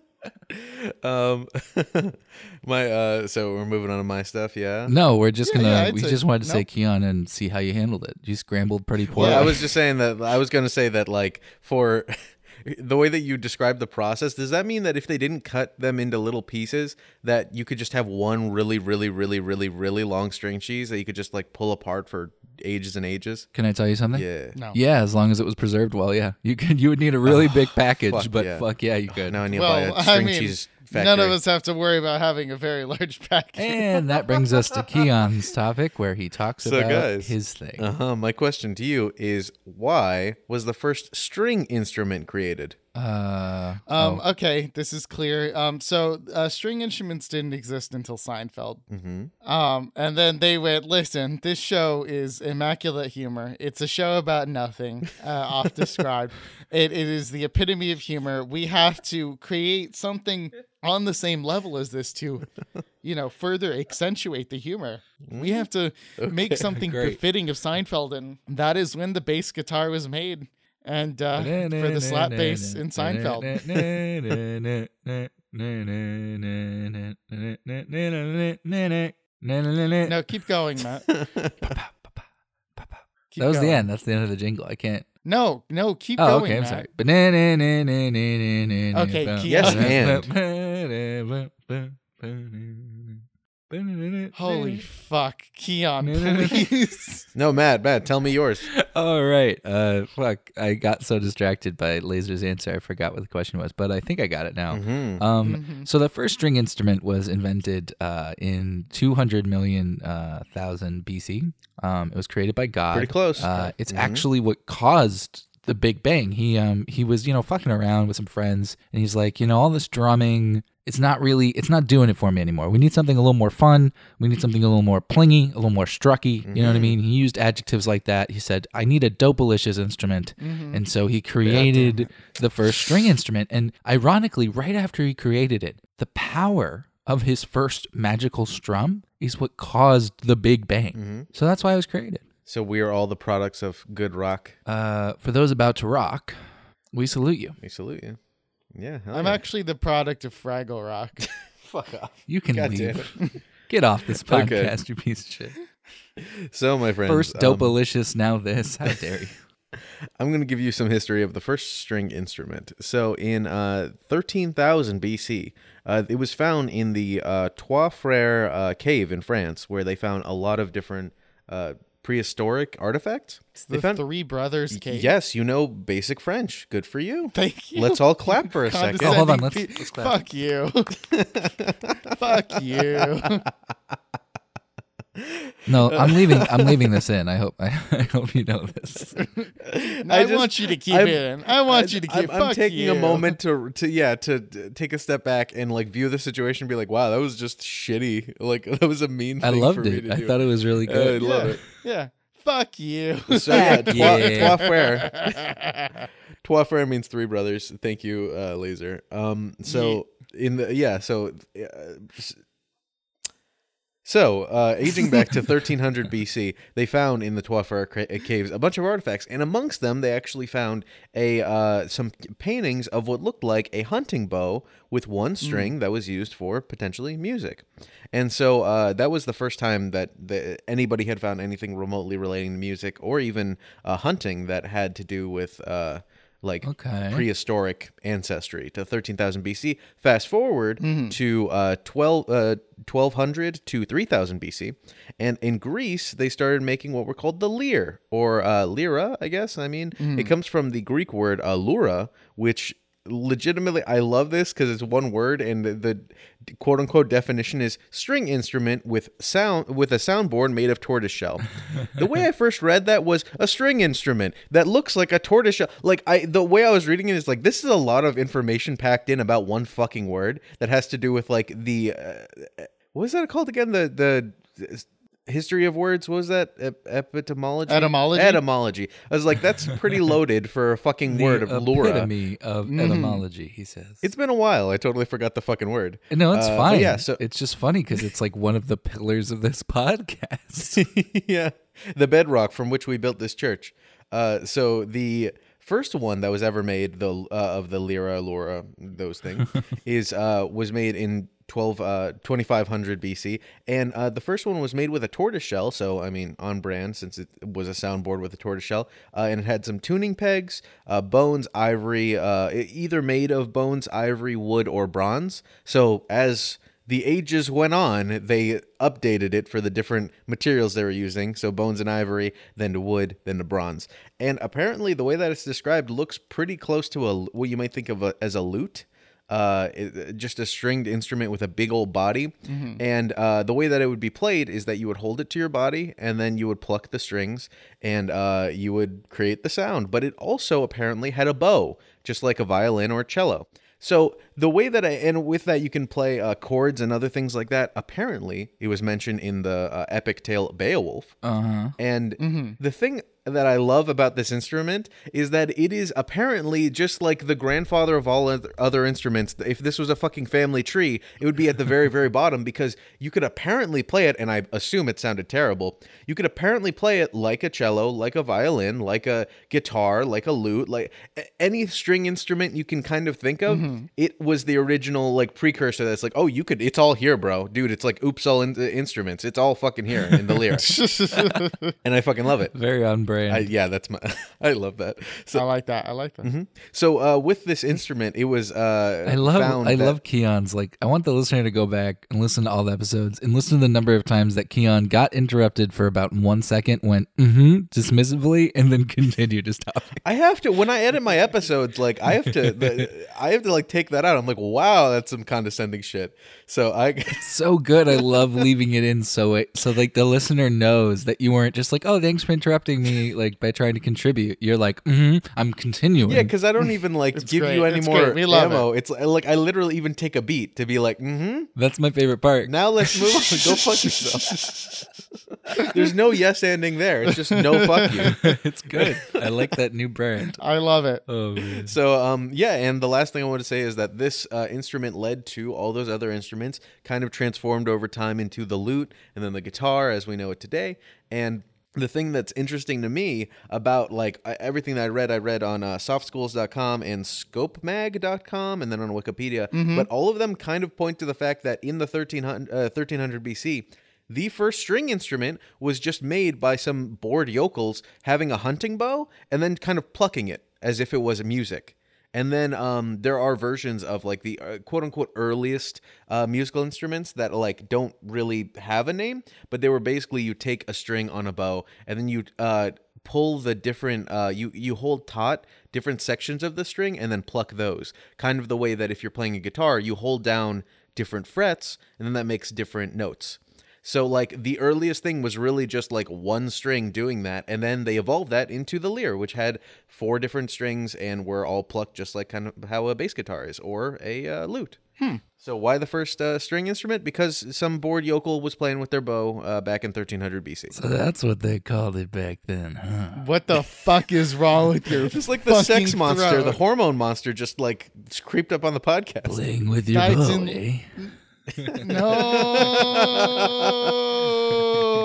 Speaker 3: Um, my uh, so we're moving on to my stuff. Yeah.
Speaker 2: No, we're just
Speaker 1: Yeah,
Speaker 2: gonna.
Speaker 1: yeah,
Speaker 2: we
Speaker 1: say-
Speaker 2: just wanted to say
Speaker 1: nope.
Speaker 2: Keon and see how you handled it. You scrambled pretty poorly.
Speaker 3: Yeah, I was just saying that I was going to say that like for the way that you described the process, does that mean that if they didn't cut them into little pieces, that you could just have one really, really, really, really, really long string cheese that you could just like pull apart for ages and ages?
Speaker 2: Can I tell you something?
Speaker 3: Yeah.
Speaker 1: No.
Speaker 2: Yeah, as long as it was preserved well, yeah. You could. You would need a really big package,
Speaker 3: fuck
Speaker 2: but
Speaker 3: yeah.
Speaker 2: fuck yeah, you could.
Speaker 3: Now I need to
Speaker 1: well,
Speaker 3: buy a string
Speaker 1: I mean,
Speaker 3: cheese factory.
Speaker 1: none of us have to worry about having a very large package.
Speaker 2: And that brings us to Keon's topic, where he talks
Speaker 3: So,
Speaker 2: about
Speaker 3: guys,
Speaker 2: his thing.
Speaker 3: Uh-huh. My question to you is why was the first string instrument created?
Speaker 2: Uh,
Speaker 1: Um,
Speaker 2: oh,
Speaker 1: okay, this is clear. Um, so uh, string instruments didn't exist until Seinfeld.
Speaker 3: Mm-hmm.
Speaker 1: Um, and then they went, listen, this show is immaculate humor. It's a show about nothing, uh, off described. It, it is the epitome of humor. We have to create something on the same level as this to, you know, further accentuate the humor. We have to make something
Speaker 2: great.
Speaker 1: befitting of Seinfeld, and that is when the bass guitar was made. And uh, for the slap bass in Seinfeld.
Speaker 2: no,
Speaker 1: No, keep going, Matt. Keep
Speaker 2: that was the end. That's the end of the jingle. I can't.
Speaker 1: No, no, keep
Speaker 2: Oh,
Speaker 1: going.
Speaker 2: okay. I'm
Speaker 1: Matt.
Speaker 2: sorry.
Speaker 1: Okay,
Speaker 2: Okay,
Speaker 3: Yes,
Speaker 1: Holy fuck, Keon, please.
Speaker 3: No, Matt, Matt, tell me yours.
Speaker 2: All right. Uh, fuck. I got so distracted by Laser's answer, I forgot what the question was, but I think I got it now.
Speaker 3: Mhm.
Speaker 2: Um,
Speaker 1: Mhm.
Speaker 2: so the first string instrument was invented uh, in 200 million uh, thousand BC. Um, it was created by God.
Speaker 3: Pretty close.
Speaker 2: Uh, it's
Speaker 3: Mhm.
Speaker 2: actually what caused the Big Bang. He um he was you know fucking around with some friends, and he's like, you know, all this drumming. It's not really, it's not doing it for me anymore. We need something a little more fun. We need something a little more plingy, a little more strucky. You know what I mean? He used adjectives like that. He said, I need a dopalicious instrument.
Speaker 1: Mhm.
Speaker 2: And so he created the first string instrument. And ironically, right after he created it, the power of his first magical strum is what caused the Big Bang.
Speaker 3: Mhm.
Speaker 2: So that's why it was created.
Speaker 3: So we are all the products of good rock.
Speaker 2: Uh, for those about to rock, we salute you.
Speaker 3: We salute you. Yeah.
Speaker 1: I'm
Speaker 3: yeah.
Speaker 1: actually the product of Fraggle Rock.
Speaker 3: Fuck off.
Speaker 2: You can
Speaker 3: God
Speaker 2: leave. Get off this
Speaker 3: Okay.
Speaker 2: podcast, you piece of shit.
Speaker 3: So, my friend.
Speaker 2: First
Speaker 3: um,
Speaker 2: dopalicious, now this. How dare you?
Speaker 3: I'm going to give you some history of the first string instrument. So, in uh, 13,000 BC, uh, it was found in the uh, Trois Frères uh, cave in France, where they found a lot of different uh, prehistoric artifacts.
Speaker 1: It's
Speaker 3: They
Speaker 1: the
Speaker 3: found-
Speaker 1: Three Brothers cave.
Speaker 3: Yes, you know basic French. Good for you.
Speaker 1: Thank you.
Speaker 3: Let's all clap for a second.
Speaker 2: Oh, hold on, let's- let's clap.
Speaker 1: Fuck you. Fuck you.
Speaker 2: No, I'm leaving. I'm leaving this in. I hope. I, I hope you know this.
Speaker 1: I,
Speaker 3: just-
Speaker 1: want you to keep
Speaker 3: I'm-
Speaker 1: it in. I want you to
Speaker 3: I'm,
Speaker 1: keep.
Speaker 3: I'm
Speaker 1: fuck
Speaker 3: taking a moment to to yeah to to take a step back and like view the situation and be like wow that was just shitty like that was a mean
Speaker 2: I loved
Speaker 3: for me
Speaker 2: it.
Speaker 3: to
Speaker 2: I
Speaker 3: do.
Speaker 2: thought it was really good.
Speaker 3: I
Speaker 2: good.
Speaker 3: love it
Speaker 1: Yeah. Fuck you.
Speaker 3: so yeah,
Speaker 2: Fuck
Speaker 3: trois,
Speaker 2: yeah.
Speaker 3: trois frères. Trois frères means three brothers. Thank you, uh, Laser. Um, so in the yeah, so uh, s- so uh, aging back to 1300 BC, they found in the Frères cra- caves a bunch of artifacts, and amongst them, they actually found a uh, some paintings of what looked like a hunting bow with one string that was used for potentially music. And so uh, that was the first time that the, anybody had found anything remotely relating to music or even uh, hunting that had to do with uh, like
Speaker 2: Okay.
Speaker 3: prehistoric ancestry to 13,000 BC. Fast forward to uh, 12, uh, 1200 to 3000 BC. And in Greece, they started making what were called the lyre or uh, lyra, I guess. I mean, it comes from the Greek word uh, lura, which legitimately i love this because it's one word and the, the quote unquote definition is string instrument with sound with a soundboard made of tortoise shell. The way i first read that was a string instrument that looks like a tortoise shell. Like i the way i was reading it is like this is a lot of information packed in about one fucking word that has to do with like the uh, what was that called again? The the history of words what was that Ep- epitomology
Speaker 1: Etymology?
Speaker 3: etymology i was like that's pretty loaded for a fucking
Speaker 2: The
Speaker 3: word of
Speaker 2: epitome of etymology. He says.
Speaker 3: it's been a while. I totally forgot the fucking word.
Speaker 2: no, it's
Speaker 3: uh,
Speaker 2: fine.
Speaker 3: yeah, so-
Speaker 2: it's just funny because it's like one of the pillars of this podcast.
Speaker 3: yeah, the bedrock from which we built this church. Uh, so the first one that was ever made, the uh, of the lira, lura, those things, is uh, was made in 12, uh, 2500 BC, and uh, the first one was made with a tortoise shell. So I mean, on brand since it was a soundboard with a tortoise shell, uh, and it had some tuning pegs, uh, bones, ivory, uh, either made of bones, ivory, wood, or bronze. So as the ages went on, they updated it for the different materials they were using. So bones and ivory, then to wood, then to bronze. And apparently, the way that it's described looks pretty close to a what you might think of a, as a lute. Uh, it- just a stringed instrument with a big old body, and uh, the way that it would be played is that you would hold it to your body, and then you would pluck the strings, and uh, you would create the sound. But it also apparently had a bow, just like a violin or a cello. So the way that I and with that you can play uh, chords and other things like that. Apparently, it was mentioned in the uh, epic tale Beowulf.
Speaker 2: Uh huh.
Speaker 3: And the thing that I love about this instrument is that it is apparently just like the grandfather of all other instruments. If this was a fucking family tree, it would be at the very, very bottom because you could apparently play it, and I assume it sounded terrible. You could apparently play it like a cello, like a violin, like a guitar, like a lute, like any string instrument you can kind of think of. Mm-hmm. It was the original like precursor that's like, oh, you could, it's all here, bro. Dude, it's like oops, all in- uh, instruments. It's all fucking here in the lyrics. and I fucking love it.
Speaker 2: Very on brand.
Speaker 3: I, yeah, that's my. I love that.
Speaker 1: I like that. I like that.
Speaker 3: so uh, with this instrument, it was. Uh,
Speaker 2: I love
Speaker 3: Found
Speaker 2: I
Speaker 3: that-
Speaker 2: love Keon's like I want the listener to go back and listen to all the episodes and listen to the number of times that Keon got interrupted for about one second, went mm-hmm dismissively, and then continued his topic.
Speaker 3: I have to when I edit my episodes, like I have to, the, I have to like take that out. I'm like, wow, that's some condescending shit. So I, it's
Speaker 2: So good. I love leaving it in so it, so like the listener knows that you weren't just like, oh, thanks for interrupting me, like by trying to contribute. You're like, mm-hmm, I'm continuing.
Speaker 3: yeah, because I don't even like give
Speaker 1: great.
Speaker 3: you any
Speaker 1: It's
Speaker 3: more
Speaker 1: great. We love
Speaker 3: ammo. It's like I literally even take a beat to be like, mm-hmm.
Speaker 2: That's my favorite part.
Speaker 3: Now let's move on. Go fuck yourself. There's no yes ending there. It's just no fuck you.
Speaker 2: it's good. I like that new brand.
Speaker 1: I love it.
Speaker 2: Oh man.
Speaker 3: So um yeah, and the last thing I want to say is that this uh, instrument led to all those other instruments kind of transformed over time into the lute and then the guitar as we know it today. And the thing that's interesting to me about like everything that I read, I read on uh, softschools.com and scopemag.com and then on Wikipedia, but all of them kind of point to the fact that in the 1300, uh, 1300 BC, the first string instrument was just made by some bored yokels having a hunting bow and then kind of plucking it as if it was a music. And then um, there are versions of like the uh, quote unquote earliest uh, musical instruments that like don't really have a name, but they were basically you take a string on a bow and then you uh, pull the different uh, you you hold taut different sections of the string and then pluck those. Kind of the way that if you're playing a guitar, you hold down different frets, and then that makes different notes. So like the earliest thing was really just like one string doing that, and then they evolved that into the lyre, which had four different strings and were all plucked just like kind of how a bass guitar is or a uh, lute. So why the first uh, string instrument? Because some bored yokel was playing with their bow uh, back in 1300 BC.
Speaker 2: So that's what they called it back then, huh?
Speaker 1: What the fuck is wrong with your
Speaker 3: Just like the sex monster,
Speaker 1: throat?
Speaker 3: the hormone monster, just like creeped up on the podcast.
Speaker 2: Playing with your
Speaker 1: Guys
Speaker 2: bow,
Speaker 1: in-
Speaker 2: eh?
Speaker 1: No,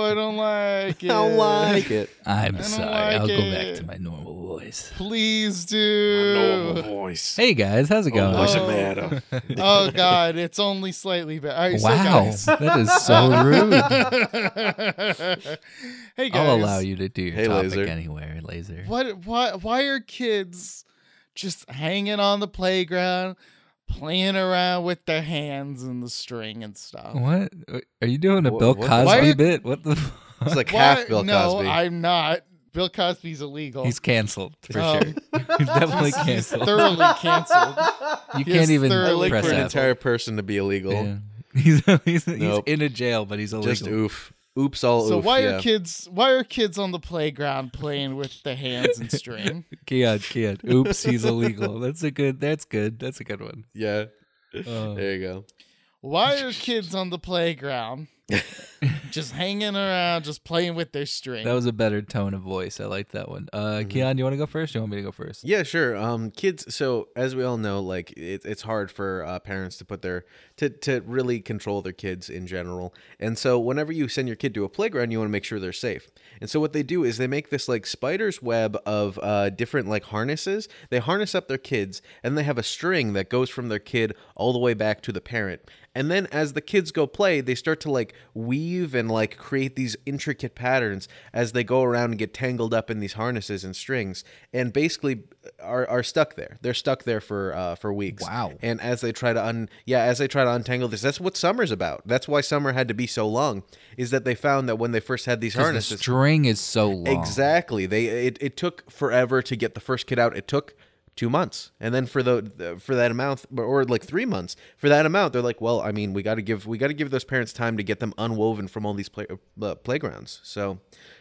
Speaker 1: I don't like it.
Speaker 3: I don't like it.
Speaker 2: I'm sorry.
Speaker 1: like
Speaker 2: I'll go back
Speaker 1: it.
Speaker 2: to my normal voice.
Speaker 1: Please do.
Speaker 3: Normal voice.
Speaker 2: Hey guys, how's it oh, going?
Speaker 1: what's the
Speaker 3: matter?
Speaker 1: Oh God, it's only slightly better. All right, so
Speaker 2: wow,
Speaker 1: guys.
Speaker 2: that is so rude.
Speaker 1: hey guys,
Speaker 2: I'll allow you to do your
Speaker 3: Hey,
Speaker 2: topic
Speaker 3: Laser.
Speaker 2: anywhere, Laser.
Speaker 1: What? Why? Why are kids just hanging on the playground, playing around with their hands and the string and stuff?
Speaker 2: What are you doing? A
Speaker 3: Wha-
Speaker 2: Bill
Speaker 3: what
Speaker 2: Cosby
Speaker 1: Why are-
Speaker 2: bit? What the? fuck?
Speaker 3: It's like
Speaker 1: Why-
Speaker 3: half Bill
Speaker 1: no,
Speaker 3: Cosby.
Speaker 1: I'm not. Bill Cosby's illegal.
Speaker 2: He's canceled for
Speaker 1: Um,
Speaker 2: sure. He's definitely canceled.
Speaker 1: He's
Speaker 2: canceled.
Speaker 1: thoroughly canceled.
Speaker 2: you
Speaker 1: he
Speaker 2: can't even
Speaker 3: I
Speaker 1: thoroughly
Speaker 3: like
Speaker 2: press
Speaker 3: for an
Speaker 2: F.
Speaker 3: entire person to be illegal.
Speaker 2: Yeah. He's he's, he's in a jail, but he's illegal.
Speaker 3: Just oof. Oops, all
Speaker 1: So
Speaker 3: oof.
Speaker 1: why
Speaker 3: yeah.
Speaker 1: are kids? Why are kids on the playground playing with the hands and string?
Speaker 2: Keon, Keon. Oops, he's illegal. That's a good. That's good. That's a good one.
Speaker 3: Yeah.
Speaker 2: Uh,
Speaker 3: There you go.
Speaker 1: Why are kids on the playground just hanging around, just playing with their string?
Speaker 2: that was a better tone of voice. I like that one. Uh, Keon, you want to go first? Or you want me to go first?
Speaker 3: Yeah, sure. Um, kids. So as we all know, like it, it's hard for uh, parents to put their to to really control their kids in general. And so whenever you send your kid to a playground, you want to make sure they're safe. And so what they do is they make this like spider's web of uh, different like harnesses. They harness up their kids, and they have a string that goes from their kid all the way back to the parent. And then as the kids go play, they start to like weave and like create these intricate patterns as they go around and get tangled up in these harnesses and strings, and basically are, are stuck there. They're stuck there for uh, for weeks.
Speaker 2: Wow.
Speaker 3: And as they try to un yeah, as they try to untangle this, that's what summer's about. That's why summer had to be so long. Is that they found that when they first had these
Speaker 2: 'Cause the
Speaker 3: harnesses,
Speaker 2: string is so long.
Speaker 3: Exactly. They it, it took forever to get the first kid out. It took two months, and then for the, for that amount, or like three months for that amount, they're like, well, I mean, we got to give we got to give those parents time to get them unwoven from all these play, uh, playgrounds. So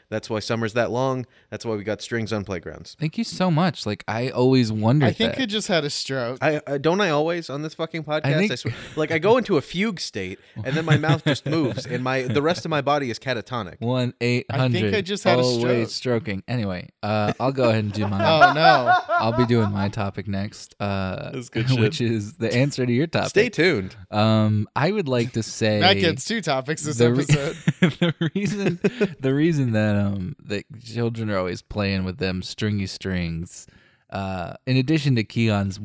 Speaker 3: that's why summer's that long. That's why we got strings on playgrounds.
Speaker 2: Thank you so much. Like I always wondered
Speaker 1: I think
Speaker 2: that.
Speaker 1: I just had a stroke.
Speaker 3: I, I don't I always on this fucking podcast. I,
Speaker 2: think-
Speaker 3: swear, like I go into a fugue state, and then my mouth just moves, and my the rest of my body is catatonic.
Speaker 2: One eight
Speaker 1: I think I just had a
Speaker 2: stroke. stroking. Anyway, uh, I'll go ahead and do mine.
Speaker 1: oh no!
Speaker 2: I'll be doing my topic next, uh,
Speaker 3: That's good shit.
Speaker 2: which is the answer to your topic.
Speaker 3: Stay tuned.
Speaker 2: Um, I would like to say
Speaker 1: that gets two topics this
Speaker 2: the, re-
Speaker 1: episode.
Speaker 2: the reason the reason that um Um, that children are always playing with them stringy strings uh in addition to Keon's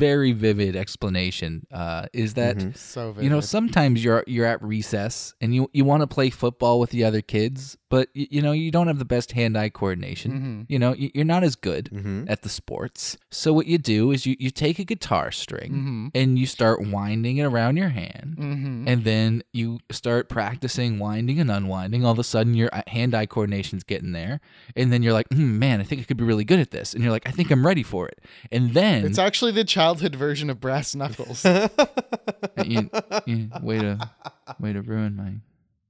Speaker 2: very vivid explanation uh is that
Speaker 3: Mm-hmm.
Speaker 1: so vivid.
Speaker 2: you know sometimes you're you're at recess and you you want to play football with the other kids but you, you know you don't have the best hand-eye coordination
Speaker 1: Mm-hmm.
Speaker 2: you know you- you're not as good
Speaker 3: Mm-hmm.
Speaker 2: at the sports so what you do is you you take a guitar string
Speaker 1: Mm-hmm.
Speaker 2: and you start winding it around your hand
Speaker 1: Mhm.
Speaker 2: and then you start practicing winding and unwinding. All of a sudden, your uh, hand-eye coordination's getting there, and then you're like, hmm, "Man, I think I could be really good at this." And you're like, "I think I'm ready for it." And then
Speaker 1: it's actually the childhood version of brass knuckles.
Speaker 2: you, you, way to way to ruin my.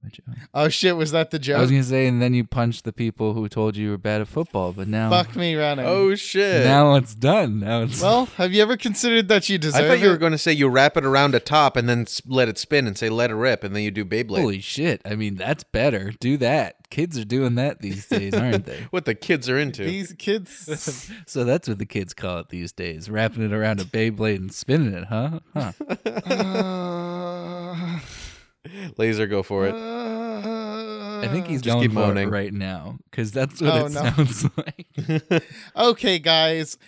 Speaker 2: My joke.
Speaker 1: oh shit! Was that the joke?
Speaker 2: I was gonna say, and then you punch the people who told you you were bad at football, but now,
Speaker 1: Fuck me running.
Speaker 3: Oh shit!
Speaker 2: now it's done. Now it's
Speaker 1: Well, have you ever considered that you deserve
Speaker 3: I thought you were going to say you wrap it around a top and then let it spin and say let it rip and then you do Beyblade.
Speaker 2: holy shit. I mean, that's better. Do that. Kids are doing that these days, aren't they?
Speaker 3: what the kids are into.
Speaker 1: These kids.
Speaker 2: So that's what the kids call it these days, wrapping it around a Beyblade and spinning it, huh? Huh.
Speaker 1: Uh,
Speaker 3: Laser, go for it.
Speaker 2: Uh, I think he's
Speaker 3: Just
Speaker 2: going
Speaker 3: keep
Speaker 2: for
Speaker 3: moaning.
Speaker 2: it right now because that's what
Speaker 1: Oh,
Speaker 2: it
Speaker 1: no.
Speaker 2: sounds like.
Speaker 1: okay, guys.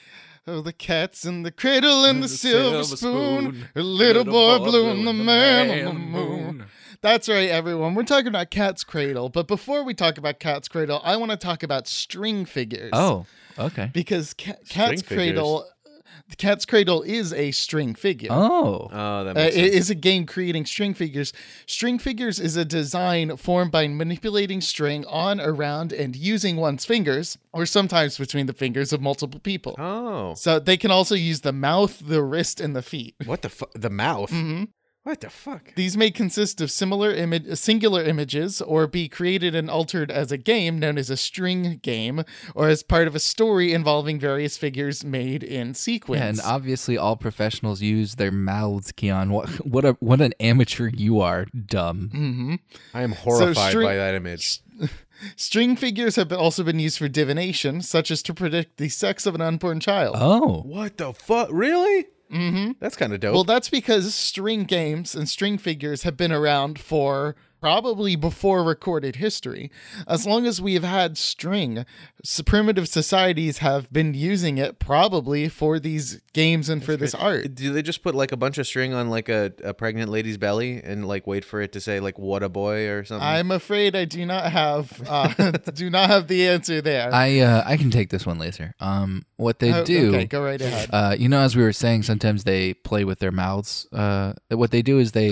Speaker 1: Oh, the cat's in the cradle and the, silver, spoon. A little, boy blue and the man on the moon. That's right, everyone. We're talking about Cat's Cradle. But before we talk about Cat's Cradle, I want to talk about string figures.
Speaker 2: Oh, okay.
Speaker 1: Because ca- Cat's
Speaker 3: String
Speaker 1: Cradle. The Cat's Cradle is a string figure.
Speaker 2: Oh,
Speaker 3: Oh, that
Speaker 1: Uh,
Speaker 3: makes
Speaker 1: it
Speaker 3: sense.
Speaker 1: is a game creating string figures. String figures is a design formed by manipulating string on, around, and using one's fingers, or sometimes between the fingers of multiple people.
Speaker 3: Oh,
Speaker 1: So they can also use the mouth, the wrist, and the feet.
Speaker 3: what the fu- the mouth?
Speaker 1: hmm
Speaker 3: What the fuck?
Speaker 1: These may consist of similar image, singular images or be created and altered as a game known as a string game or as part of a story involving various figures made in sequence.
Speaker 2: Yeah, and obviously all professionals use their mouths, Keon. What what a what an amateur you are, dumb.
Speaker 1: hmm
Speaker 3: I am horrified
Speaker 1: string-
Speaker 3: by that image.
Speaker 1: String figures have also been used for divination, such as to predict the sex of an unborn child.
Speaker 2: Oh.
Speaker 3: What the fuck? Really?
Speaker 1: Hmm
Speaker 3: That's kind of dope.
Speaker 1: Well, that's because string games and string figures have been around for probably before recorded history. As long as we have had string, primitive societies have been using it probably for these games and for this art.
Speaker 3: Do they just put like a bunch of string on like a, a pregnant lady's belly and like wait for it to say like "what a boy" or something?
Speaker 1: I'm afraid I do not have uh, do not have the answer there.
Speaker 2: I uh I can take this one later. Um what they
Speaker 1: Oh,
Speaker 2: do
Speaker 1: Okay, go right ahead.
Speaker 2: Uh, you know, as we were saying, sometimes they play with their mouths. Uh, what they do is they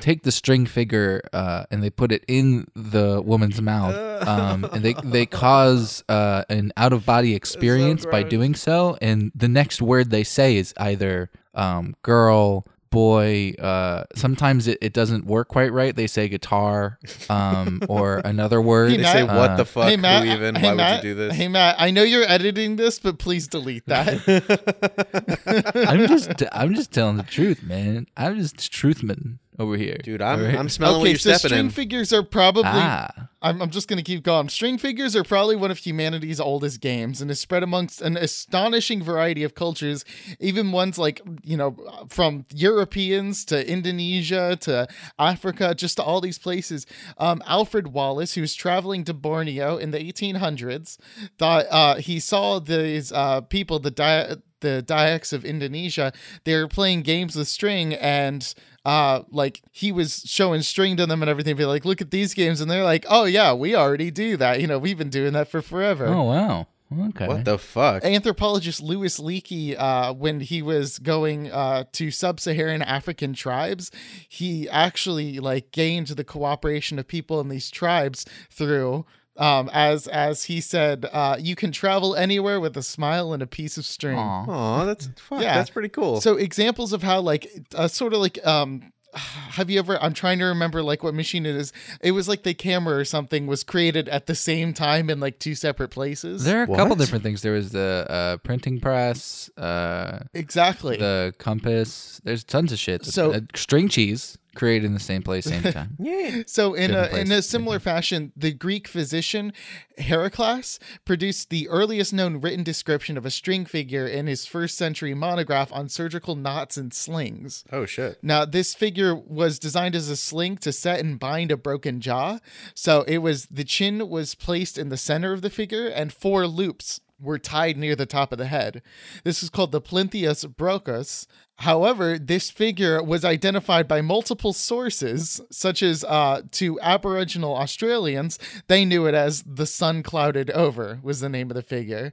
Speaker 2: take the string figure uh, and they put it in the woman's mouth, um, and they they cause uh, an out of body experience by doing so. And the next word they say is either um, girl, boy. Uh, sometimes it, it doesn't work quite right. They say guitar um, or another word.
Speaker 1: Hey,
Speaker 3: they say "what
Speaker 2: Uh,
Speaker 3: the fuck?"
Speaker 1: hey Matt,
Speaker 3: Who even?
Speaker 1: hey,
Speaker 3: Why
Speaker 1: Matt,
Speaker 3: would you do this?
Speaker 1: Hey Matt, I know you're editing this, but please delete that.
Speaker 2: I'm just I'm just telling the truth, man. I'm just truthman over here,
Speaker 3: Dude, I'm
Speaker 2: All right?
Speaker 3: I'm smelling what
Speaker 1: okay,
Speaker 3: you're
Speaker 1: so
Speaker 3: stepping
Speaker 1: string
Speaker 3: in.
Speaker 1: figures are probably
Speaker 2: ah.
Speaker 1: I'm, I'm just going to keep going. String figures are probably one of humanity's oldest games and is spread amongst an astonishing variety of cultures, even ones like, you know, from Europeans to Indonesia to Africa, just to all these places. Um, Alfred Wallace, who was traveling to Borneo in the 1800s, thought uh, he saw these uh, people, the di- the Dayaks of Indonesia, they were playing games with string and uh like he was showing string to them and everything be like look at these games and they're like oh yeah we already do that you know we've been doing that for forever
Speaker 2: Oh wow. Okay.
Speaker 3: What the fuck?
Speaker 1: anthropologist Louis Leakey, uh, when he was going uh, to sub-Saharan African tribes, he actually like gained the cooperation of people in these tribes through, um, as as he said, uh, you can travel anywhere with a smile and a piece of string.
Speaker 2: Aw.
Speaker 3: Oh, that's fuck.
Speaker 1: Yeah.
Speaker 3: That's pretty cool.
Speaker 1: So examples of how like uh, sort of like um have you ever i'm trying to remember like what machine it is it was like the camera or something was created at the same time in like two separate places
Speaker 2: There are a couple different things. There was the uh, printing press, uh,
Speaker 1: exactly
Speaker 2: the compass. There's tons of shit.
Speaker 1: So-
Speaker 2: uh, string cheese created in the same place, same time.
Speaker 3: yeah.
Speaker 1: So in a
Speaker 2: Different
Speaker 1: in a similar fashion, the Greek physician Heraklas produced the earliest known written description of a string figure in his first century monograph on surgical knots and slings.
Speaker 3: Oh shit.
Speaker 1: Now, this figure was designed as a sling to set and bind a broken jaw. So it was the chin was placed in the center of the figure, and four loops were tied near the top of the head. This is called the plinthios brochos. However, this figure was identified by multiple sources, such as uh, to Aboriginal Australians, they knew it as the sun clouded over was the name of the figure.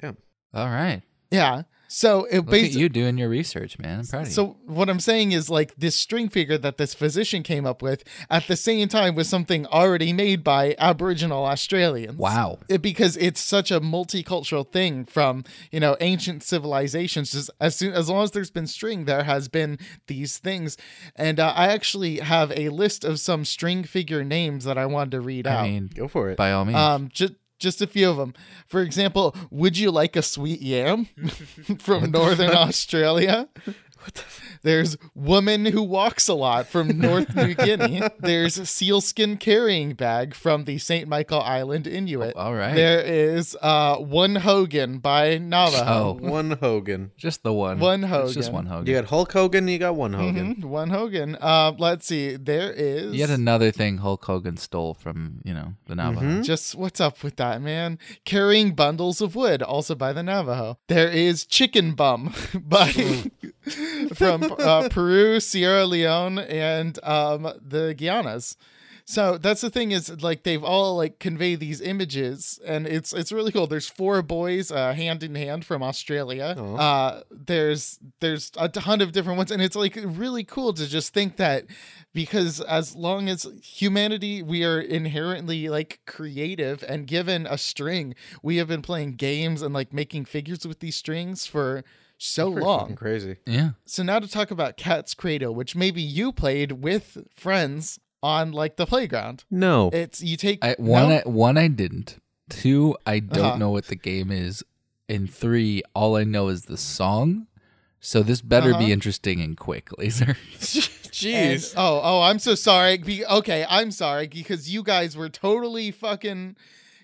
Speaker 3: Damn.
Speaker 2: All right.
Speaker 1: Yeah. So it
Speaker 2: Look at you doing your research, man. I'm proud of you.
Speaker 1: so what I'm saying is like this string figure that this physician came up with at the same time was something already made by Aboriginal Australians.
Speaker 2: Wow.
Speaker 1: It, because it's such a multicultural thing from you know ancient civilizations. Just as soon as long as there's been string, there has been these things, and uh, I actually have a list of some string figure names that I wanted to read out.
Speaker 2: I mean,
Speaker 3: Go for it.
Speaker 2: by all means.
Speaker 1: Um, just just a few of them. For example, would you like a sweet yam from Northern Australia? There's woman who walks a lot from North New Guinea. There's sealskin carrying bag from the St. Michael Island Inuit.
Speaker 2: all right.
Speaker 1: There is uh one Hogan by Navajo.
Speaker 2: Oh.
Speaker 3: one Hogan.
Speaker 2: just the one.
Speaker 1: One
Speaker 2: It's just one Hogan.
Speaker 3: You got Hulk Hogan. You got one Hogan.
Speaker 1: Mhm, one Hogan. Uh, let's see. There is
Speaker 2: Yet another thing Hulk Hogan stole from, you know, the Navajo.
Speaker 3: Mhm.
Speaker 1: Just what's up with that, man? Carrying bundles of wood, also by the Navajo. There is Chicken Bum by from uh, Peru, Sierra Leone, and um, the Guianas. So that's the thing is like they've all like convey these images and it's it's really cool. There's four boys uh, hand in hand from Australia.
Speaker 3: Aw.
Speaker 1: Uh, there's there's a ton of different ones and it's like really cool to just think that because as long as humanity we are inherently like creative and given a string, we have been playing games and like making figures with these strings for so
Speaker 3: Pretty
Speaker 1: long.
Speaker 3: crazy.
Speaker 2: Yeah.
Speaker 1: So now to talk about Cat's Cradle, which maybe you played with friends on like the playground.
Speaker 3: No.
Speaker 1: It's you take
Speaker 2: I, one,
Speaker 1: no?
Speaker 2: I, one, I didn't. Two, I don't
Speaker 1: Uh-huh.
Speaker 2: know what the game is. And three, all I know is the song. So this better
Speaker 1: Uh-huh.
Speaker 2: be interesting and quick, Laser.
Speaker 1: And-
Speaker 3: Jeez.
Speaker 1: oh, oh, I'm so sorry. Be, okay, I'm sorry because you guys were totally fucking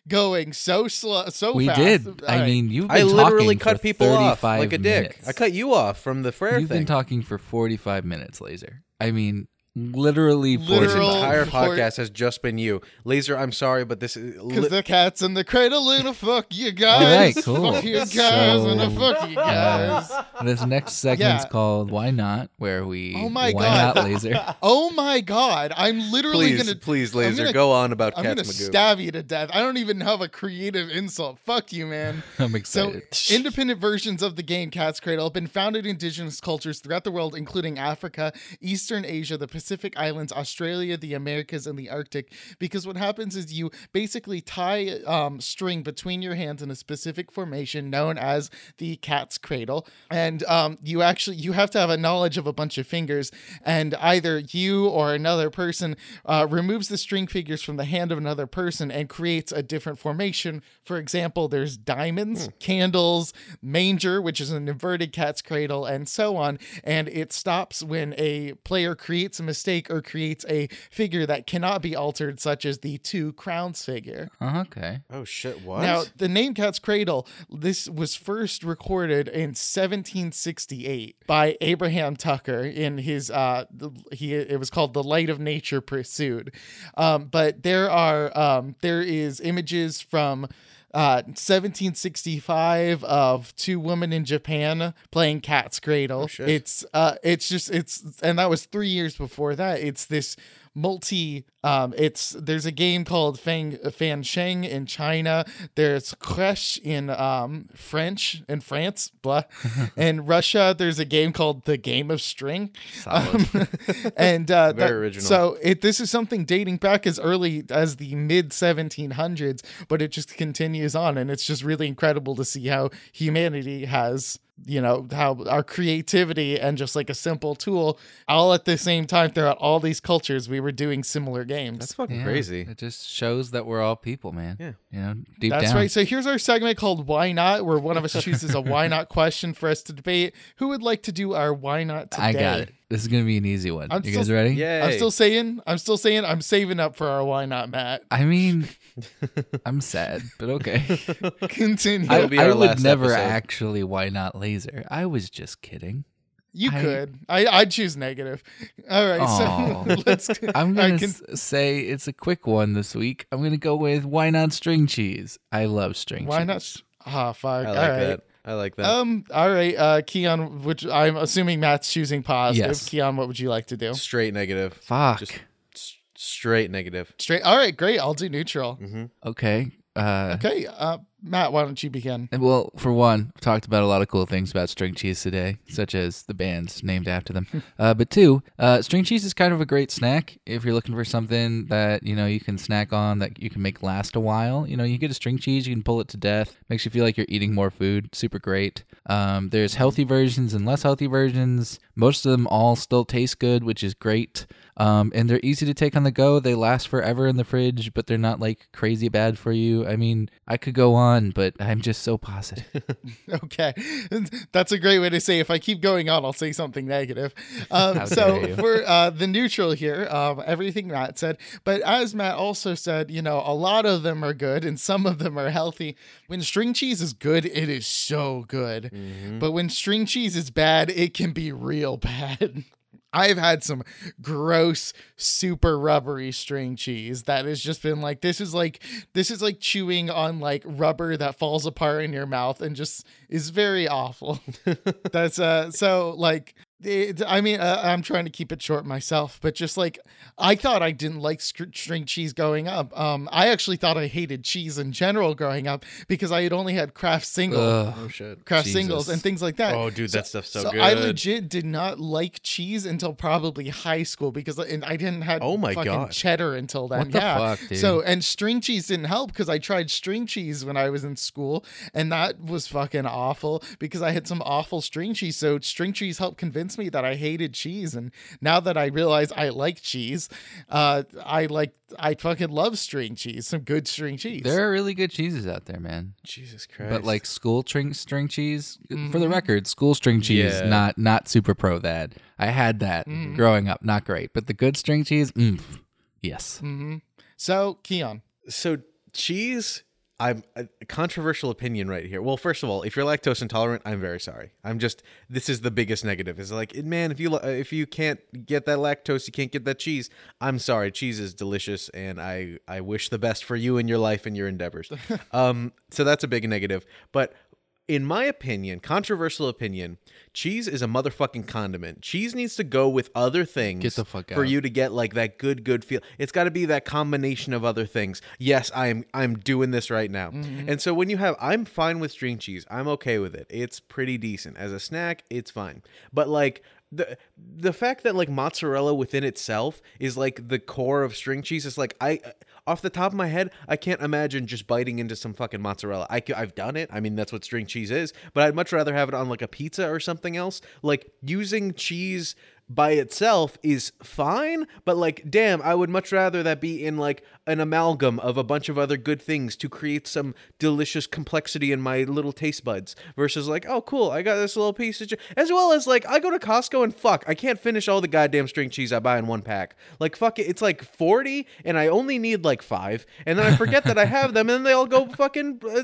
Speaker 1: going so slow, so fast.
Speaker 2: we
Speaker 1: fast.
Speaker 2: did.
Speaker 1: All
Speaker 2: I
Speaker 1: right.
Speaker 2: mean, you've been
Speaker 3: I literally cut people off like a dick.
Speaker 2: minutes.
Speaker 3: I cut you off from the Frere
Speaker 2: You've
Speaker 3: thing.
Speaker 2: been talking for 45 minutes, Laser. I mean, literally 40
Speaker 3: This entire
Speaker 1: for-
Speaker 3: podcast has just been you, Laser. I'm sorry, but this is
Speaker 1: Because
Speaker 3: li-
Speaker 1: the cat's in the cradle and a fuck you guys.
Speaker 2: right, cool.
Speaker 1: Fuck you guys
Speaker 2: So-
Speaker 1: and a fuck you guys.
Speaker 2: This next segment's
Speaker 1: Yeah.
Speaker 2: called Why Not, where we
Speaker 1: Oh my
Speaker 2: Why
Speaker 1: God.
Speaker 2: Not Laser.
Speaker 1: oh my god, I'm literally
Speaker 3: please,
Speaker 1: gonna
Speaker 3: please,
Speaker 1: I'm
Speaker 3: Laser,
Speaker 1: gonna-
Speaker 3: go on about
Speaker 1: I'm
Speaker 3: Cats
Speaker 1: gonna
Speaker 3: Magoo.
Speaker 1: stab you to death. I don't even have a creative insult. Fuck you, man.
Speaker 2: I'm excited So,
Speaker 1: independent versions of the game Cat's Cradle have been found in indigenous cultures throughout the world, including Africa, Eastern Asia, the Pacific Islands, Australia, the Americas, and the Arctic. Because what happens is you basically tie um, string between your hands in a specific formation known as the cat's cradle, and um, you actually you have to have a knowledge of a bunch of fingers, and either you or another person uh, removes the string figures from the hand of another person and creates a different formation. For example, there's diamonds, candles, manger, which is an inverted cat's cradle, and so on. And it stops when a player creates a mistake or creates a figure that cannot be altered, such as the two crowns figure.
Speaker 2: Oh, okay.
Speaker 3: Oh shit! What?
Speaker 1: Now, the name Cat's Cradle, this was first recorded in 1768 by Abraham Tucker in his uh he it was called The Light of Nature Pursued. Um but there are um there is images from uh, 1765 of two women in Japan playing Cat's Cradle.
Speaker 3: shit.
Speaker 1: it's uh, it's just it's, and that was three years before that. It's this multi um it's there's a game called Fang Fan Sheng in China. There's Crash in um French in France blah. In Russia there's a game called The Game of String. Um, and uh
Speaker 3: Very
Speaker 1: that-
Speaker 3: original.
Speaker 1: so it this is something dating back as early as the mid 1700s but it just continues on and it's just really incredible to see how humanity has you know how our creativity and just like a simple tool all at the same time throughout all these cultures we were doing similar games
Speaker 3: that's fucking
Speaker 2: Yeah,
Speaker 3: crazy.
Speaker 2: It just shows that we're all people, man.
Speaker 3: Yeah.
Speaker 2: You know, deep
Speaker 1: That's
Speaker 2: down.
Speaker 1: right. So here's our segment called Why Not, where one of us chooses a why not question for us to debate. Who would like to do our why not today?
Speaker 2: I got it. This is gonna be an easy one.
Speaker 1: I'm
Speaker 2: you guys
Speaker 1: still-
Speaker 2: ready?
Speaker 3: Yay!
Speaker 1: I'm still saying, I'm still saying, I'm saving up for our why not, Matt.
Speaker 2: I mean, I'm sad, but okay.
Speaker 1: Continue.
Speaker 2: I,
Speaker 3: be
Speaker 2: I would never
Speaker 3: episode.
Speaker 2: actually. Why not laser? I was just kidding.
Speaker 1: You
Speaker 2: I-
Speaker 1: could. I I'd choose negative. All right.
Speaker 2: Aw.
Speaker 1: So let's.
Speaker 2: I'm gonna
Speaker 1: right, con-
Speaker 2: s- say it's a quick one this week. I'm gonna go with why not string cheese. I love string cheese.
Speaker 1: why
Speaker 2: cheese.
Speaker 1: not? Ah, fuck.
Speaker 3: I like
Speaker 1: right.
Speaker 3: that. I like that.
Speaker 1: Um. All right. Uh, Keon, which I'm assuming Matt's choosing positive.
Speaker 2: Yes.
Speaker 1: Keon, what would you like to do?
Speaker 3: straight negative.
Speaker 2: Fuck.
Speaker 3: Just s- straight negative.
Speaker 1: Straight. All right. Great. I'll do neutral.
Speaker 3: Mm-hmm.
Speaker 2: okay. Uh,
Speaker 1: Okay. Uh, Matt, why don't you begin?
Speaker 2: Well, for one, I've talked about a lot of cool things about string cheese today, such as the bands named after them. uh, but two, uh, string cheese is kind of a great snack if you're looking for something that you know you can snack on that you can make last a while. You know, you get a string cheese, you can pull it to death, makes you feel like you're eating more food. Super great. Um, there's healthy versions and less healthy versions. Most of them all still taste good, which is great. Um, and they're easy to take on the go. They last forever in the fridge, but they're not like crazy bad for you. I mean, I could go on, but I'm just so positive.
Speaker 1: Okay, that's a great way to say. If I keep going on, I'll say something negative. Um, so for uh, the neutral here, um, everything Matt said, but as Matt also said, you know, a lot of them are good and some of them are healthy. When string cheese is good, it is so good. But when string cheese is bad, it can be real bad. I've had some gross, super rubbery string cheese that has just been like this is like this is like chewing on like rubber that falls apart in your mouth and just is very awful. That's uh so like It, I mean, uh, I'm trying to keep it short myself, but just like I thought I didn't like str- string cheese growing up. Um, I actually thought I hated cheese in general growing up because I had only had Kraft single,
Speaker 2: Ugh.
Speaker 3: Oh shit.
Speaker 1: Kraft
Speaker 2: Jesus.
Speaker 1: singles, and things like that.
Speaker 3: Oh, dude, that stuff's so,
Speaker 1: so
Speaker 3: good.
Speaker 1: I legit did not like cheese until probably high school because and I didn't have
Speaker 3: Oh my
Speaker 1: fucking
Speaker 3: God.
Speaker 1: cheddar until then.
Speaker 2: What the
Speaker 1: yeah.
Speaker 2: fuck, dude?
Speaker 1: So and string cheese didn't help because I tried string cheese when I was in school and that was fucking awful because I had some awful string cheese. So string cheese helped convince me that I hated cheese and now that I realize I like cheese, uh, I like I fucking love string cheese. Some good string cheese.
Speaker 2: There are really good cheeses out there, man.
Speaker 3: Jesus Christ.
Speaker 2: But like school string string cheese, for the record, school string cheese,
Speaker 3: Yeah.
Speaker 2: not not super pro that. I had that growing up, not great, but the good string cheese, mm, yes.
Speaker 1: hmm So Keon.
Speaker 3: so cheese i'm a controversial opinion right here. Well first of all if you're lactose intolerant i'm very sorry. I'm just this is the biggest negative. Is like man if you if you can't get that lactose you can't get that cheese. I'm sorry. Cheese is delicious and i i wish the best for you in your life and your endeavors. Um so that's a big negative. But in my opinion, controversial opinion, cheese is a motherfucking condiment. Cheese needs to go with other things
Speaker 2: Get the fuck out.
Speaker 3: for you to get like that good good feel. It's got to be that combination of other things. Yes, I'm I'm doing this right now. Mm-hmm. And so when you have I'm fine with string cheese. I'm okay with it. It's pretty decent as a snack, it's fine. But like the the fact that like mozzarella within itself is like the core of string cheese is like I uh, off the top of my head I can't imagine just biting into some fucking mozzarella. I I've done it. I mean that's what string cheese is, but I'd much rather have it on like a pizza or something else. Like using cheese by itself is fine, but like, damn, I would much rather that be in like an amalgam of a bunch of other good things to create some delicious complexity in my little taste buds versus like, oh, cool, I got this little piece of, che-. as well as like, I go to Costco and fuck, I can't finish all the goddamn string cheese I buy in one pack. Like, fuck it, it's like 40 and I only need like five, and then I forget that I have them and then they all go fucking uh,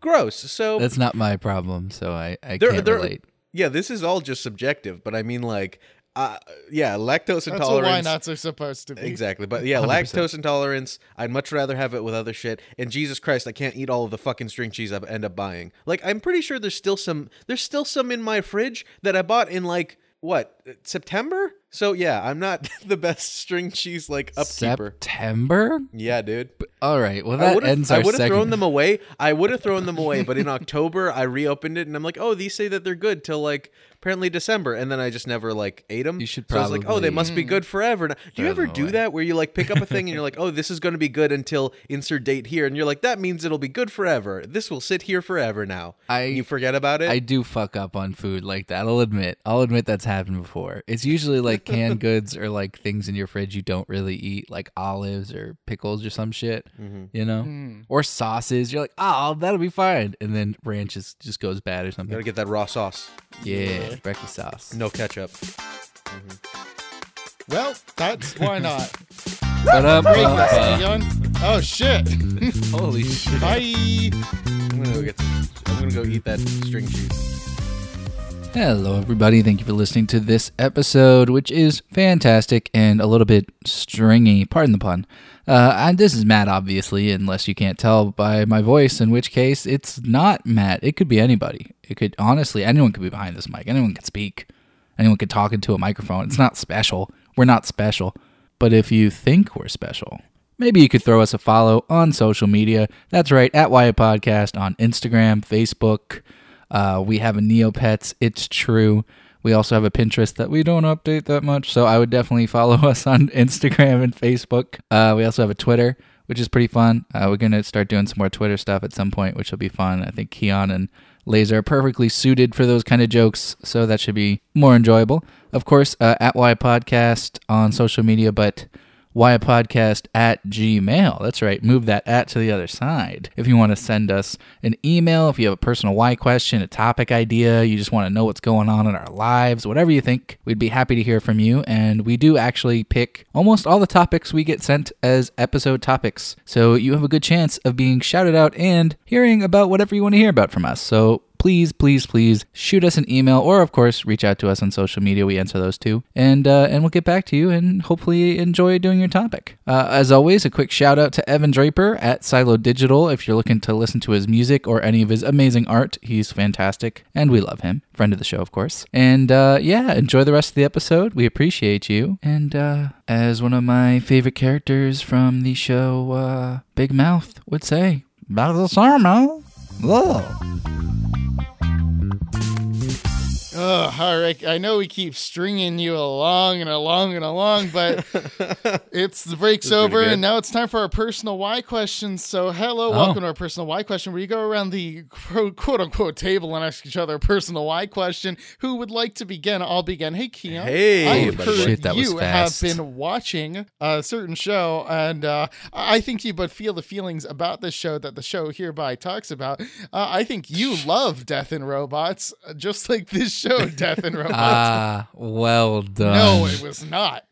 Speaker 3: gross. So
Speaker 2: That's not my problem, so I, I
Speaker 3: They're-
Speaker 2: can't
Speaker 3: they're-
Speaker 2: relate.
Speaker 3: yeah, this is all just subjective, but I mean, like, uh, yeah, lactose
Speaker 1: That's what
Speaker 3: intolerance.
Speaker 1: why nots are supposed to be.
Speaker 3: Exactly, but yeah,
Speaker 2: 100%.
Speaker 3: lactose intolerance. I'd much rather have it with other shit. And Jesus Christ, I can't eat all of the fucking string cheese I end up buying. Like, I'm pretty sure there's still some. There's still some in my fridge that I bought in like what September. So yeah, I'm not the best string cheese like upkeeper.
Speaker 2: September?
Speaker 3: Yeah, dude.
Speaker 2: All right. Well,
Speaker 3: I
Speaker 2: that
Speaker 3: would have
Speaker 2: ends
Speaker 3: I would have
Speaker 2: segment.
Speaker 3: thrown them away. I would have thrown them away, but in October I reopened it and I'm like, oh, these say that they're good till like apparently December, and then I just never like ate them.
Speaker 2: You should probably.
Speaker 3: So I was like, oh, they must be good forever. Now, do you ever do
Speaker 2: away.
Speaker 3: that where you like pick up a thing and you're like, oh, this is going to be good until insert date here, and you're like, that means it'll be good forever. This will sit here forever now.
Speaker 2: I-
Speaker 3: you forget about it.
Speaker 2: I do fuck up on food like that. I'll admit. I'll admit that's happened before. It's usually like canned goods or like things in your fridge you don't really eat, like olives or pickles or some shit.
Speaker 3: Mm-hmm.
Speaker 2: You know,
Speaker 1: Hmm.
Speaker 2: or sauces. You're like, oh, that'll be fine, and then ranch is, just goes bad or something.
Speaker 3: you
Speaker 2: something.
Speaker 3: gotta get that raw sauce,
Speaker 2: Yeah, breakfast sauce.
Speaker 3: no ketchup. Mm-hmm.
Speaker 1: Well, that's why not.
Speaker 2: But up,
Speaker 1: Break. Oh shit.
Speaker 2: holy shit.
Speaker 1: Bye.
Speaker 3: I'm gonna go get. I'm gonna go eat that string cheese.
Speaker 2: Hello, everybody. Thank you for listening to this episode, which is fantastic and a little bit stringy. Pardon the pun. Uh, and this is Matt, obviously, unless you can't tell by my voice, in which case it's not Matt. It could be anybody. It could, honestly, anyone could be behind this mic. Anyone could speak. Anyone could talk into a microphone. It's not special. We're not special. But if you think we're special, maybe you could throw us a follow on social media. That's right, at Wyatt Podcast on Instagram, Facebook. Uh, we have a Neopets. It's true. We also have a Pinterest that we don't update that much, so I would definitely follow us on Instagram and Facebook. Uh, we also have a Twitter, which is pretty fun. Uh, we're gonna start doing some more Twitter stuff at some point, which will be fun. I think Keon and Laser are perfectly suited for those kind of jokes, so that should be more enjoyable. Of course, uh, at Y Podcast on social media, but Wyatt Podcast at Gmail. That's right. Move that at to the other side. If you want to send us an email, if you have a personal why question, a topic idea, you just want to know what's going on in our lives, whatever you think, we'd be happy to hear from you. And we do actually pick almost all the topics we get sent as episode topics. So you have a good chance of being shouted out and hearing about whatever you want to hear about from us. So please, please, please shoot us an email or, of course, reach out to us on social media. We answer those too. And, uh, and we'll get back to you and hopefully enjoy doing your topic. Uh, as always, a quick shout out to Evan Draper at Silo Digital. If you're looking to listen to his music or any of his amazing art, he's fantastic and we love him. Friend of the show, of course. And uh, yeah, enjoy the rest of the episode. We appreciate you. And uh, as one of my favorite characters from the show, uh, Big Mouth would say, about the sermon.
Speaker 1: Oh, all right. I know we keep stringing you along and along and along, but it's the break's over, and now it's time for our personal why questions. So, hello, welcome to our personal why question, where you go around the quote unquote table and ask each other a personal why question. Who would like to begin? I'll begin. Hey, Keon.
Speaker 3: Hey,
Speaker 1: I've heard
Speaker 2: Shit, that was
Speaker 1: you have been watching a certain show, and uh, I think you but feel the feelings about this show that the show hereby talks about. Uh, I think you love Death and Robots, just like this show, Death and Robots.
Speaker 2: Ah, well done.
Speaker 1: no, it was not.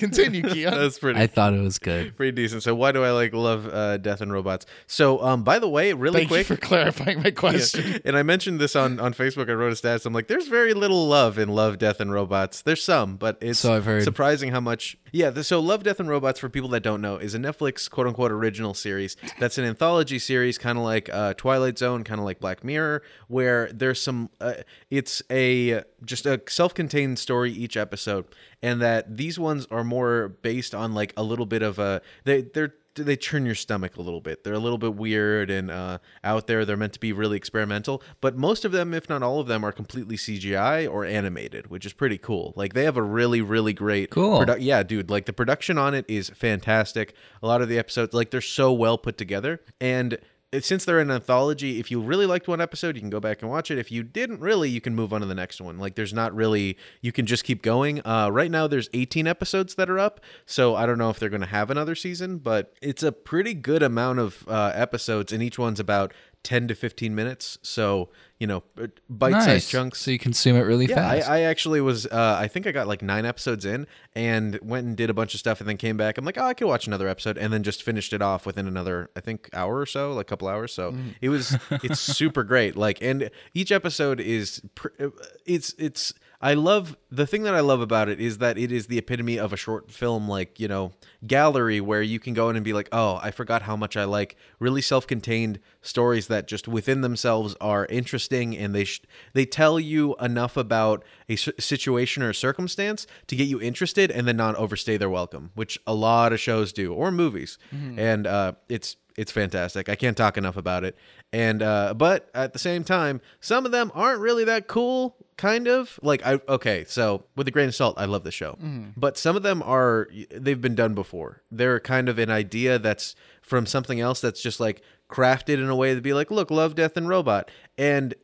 Speaker 1: Continue, Keon.
Speaker 3: That's pretty
Speaker 2: I thought it was good.
Speaker 3: pretty decent. So why do I like love uh, Death and Robots? So um, by the way, really
Speaker 1: Thank
Speaker 3: quick.
Speaker 1: you for clarifying my question.
Speaker 3: and I mentioned this on, on Facebook. I wrote a status. I'm like, there's very little love in Love, Death, and Robots. There's some, but it's
Speaker 2: So I've heard.
Speaker 3: surprising how much. Yeah, the, so Love, Death, and Robots, for people that don't know, is a Netflix quote unquote original series that's an anthology series, kind of like uh, Twilight Zone, kind of like Black Mirror, where there's some. Uh, it's a just a self contained story each episode, and that these ones are more based on like a little bit of a. They, they're they churn your stomach a little bit. They're a little bit weird and uh, out there. They're meant to be really experimental, but most of them, if not all of them, are completely CGI or animated, which is pretty cool. Like they have a really, really great
Speaker 2: Cool.
Speaker 3: produ- yeah, dude. Like the production on it is fantastic. A lot of the episodes, like they're so well put together, and since they're an anthology, if you really liked one episode, you can go back and watch it. If you didn't really, you can move on to the next one. Like there's not really you can just keep going. Uh, right now there's 18 episodes that are up, so I don't know if they're going to have another season, but it's a pretty good amount of uh, episodes, and each one's about 10 to 15 minutes. So you know, uh, bite-sized
Speaker 2: nice.
Speaker 3: chunks.
Speaker 2: So you consume it really
Speaker 3: Yeah, I,
Speaker 2: fast.
Speaker 3: I actually was. Uh, I think I got like nine episodes in, and went and did a bunch of stuff, and then came back. I'm like, oh, I could watch another episode, and then just finished it off within another, I think, hour or so, like a couple hours. So mm. it was, it's super great. Like, and each episode is, pr- uh, it's, it's. I love the thing that I love about it is that it is the epitome of a short film, like you know, gallery where you can go in and be like, oh, I forgot how much I like really self-contained stories that just within themselves are interesting and they sh- they tell you enough about a s- situation or a circumstance to get you interested and then not overstay their welcome, which a lot of shows do or movies, and uh, it's it's fantastic. I can't talk enough about it. And uh, but at the same time, some of them aren't really that cool. Kind of like I okay. So with a grain of salt, I love the show, but some of them are they've been done before. They're kind of an idea that's from something else that's just like crafted in a way to be like, look, love, death, and robot, and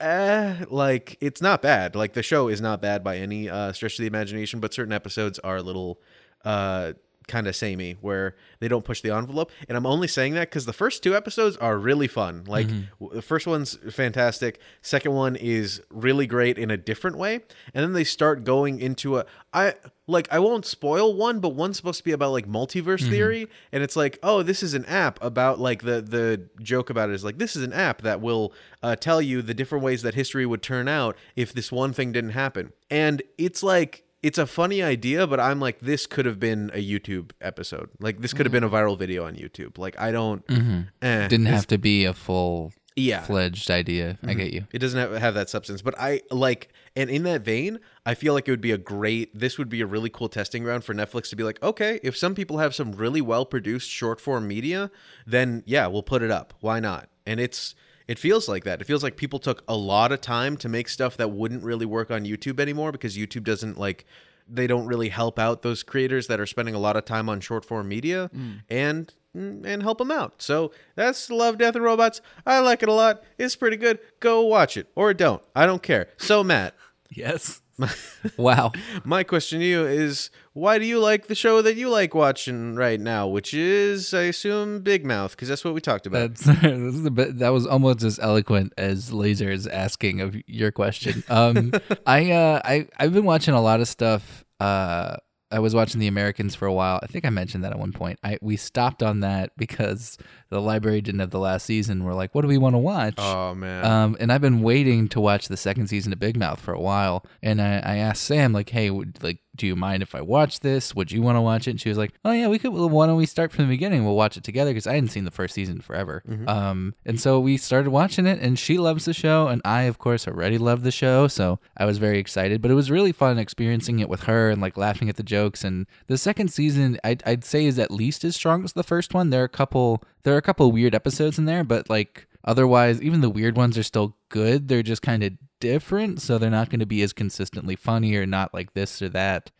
Speaker 3: eh, like it's not bad. Like the show is not bad by any uh, stretch of the imagination, but certain episodes are a little uh, kind of samey where they don't push the envelope. And I'm only saying that because the first two episodes are really fun. Like w- the first one's fantastic. Second one is really great in a different way, and then they start going into a I like I won't spoil one, but one's supposed to be about like multiverse theory, and it's like, oh, this is an app about like the the joke about it is like this is an app that will uh, tell you the different ways that history would turn out if this one thing didn't happen, and it's like it's a funny idea, but I'm like, this could have been a YouTube episode. Like this could have mm. been a viral video on YouTube. Like I don't, mm-hmm. eh,
Speaker 2: Didn't have to be a full
Speaker 3: yeah.
Speaker 2: fledged idea. I mm-hmm. get you.
Speaker 3: It doesn't have, have that substance, but I like, and in that vein, I feel like it would be a great. This would be a really cool testing ground for Netflix to be like, okay, if some people have some really well produced short form media, then yeah, we'll put it up. Why not? And it's it feels like that. It feels like people took a lot of time to make stuff that wouldn't really work on YouTube anymore because YouTube doesn't like they don't really help out those creators that are spending a lot of time on short form media mm. and mm, and help them out. So that's Love, Death, and Robots. I like it a lot. It's pretty good. Go watch it or don't. I don't care. So Matt,
Speaker 2: Yes. wow.
Speaker 3: my question to you is why do you like the show that you like watching right now, which is I assume Big Mouth because that's what we talked about.
Speaker 2: That's this is a bit, that was almost as eloquent as Laser's asking of your question. Um, I uh, I I've been watching a lot of stuff uh I was watching The Americans for a while. I think I mentioned that at one point. I we stopped on that because the library didn't have the last season. We're like, what do we want to watch?
Speaker 3: Oh man.
Speaker 2: Um, and I've been waiting to watch the second season of Big Mouth for a while. And I, I asked Sam, like, hey, would, like, do you mind if I watch this? Would you want to watch it? And she was like, oh yeah, we could. Well, why don't we start from the beginning? We'll watch it together because I hadn't seen the first season forever. Um, and so we started watching it, and she loves the show, and I, of course, already love the show. So I was very excited. But it was really fun experiencing it with her and like laughing at the jokes. And the second season, I'd, I'd say, is at least as strong as the first one. There are a couple. There are a couple weird episodes in there, but like otherwise, even the weird ones are still good. They're just kind of different, so they're not going to be as consistently funny or not like this or that.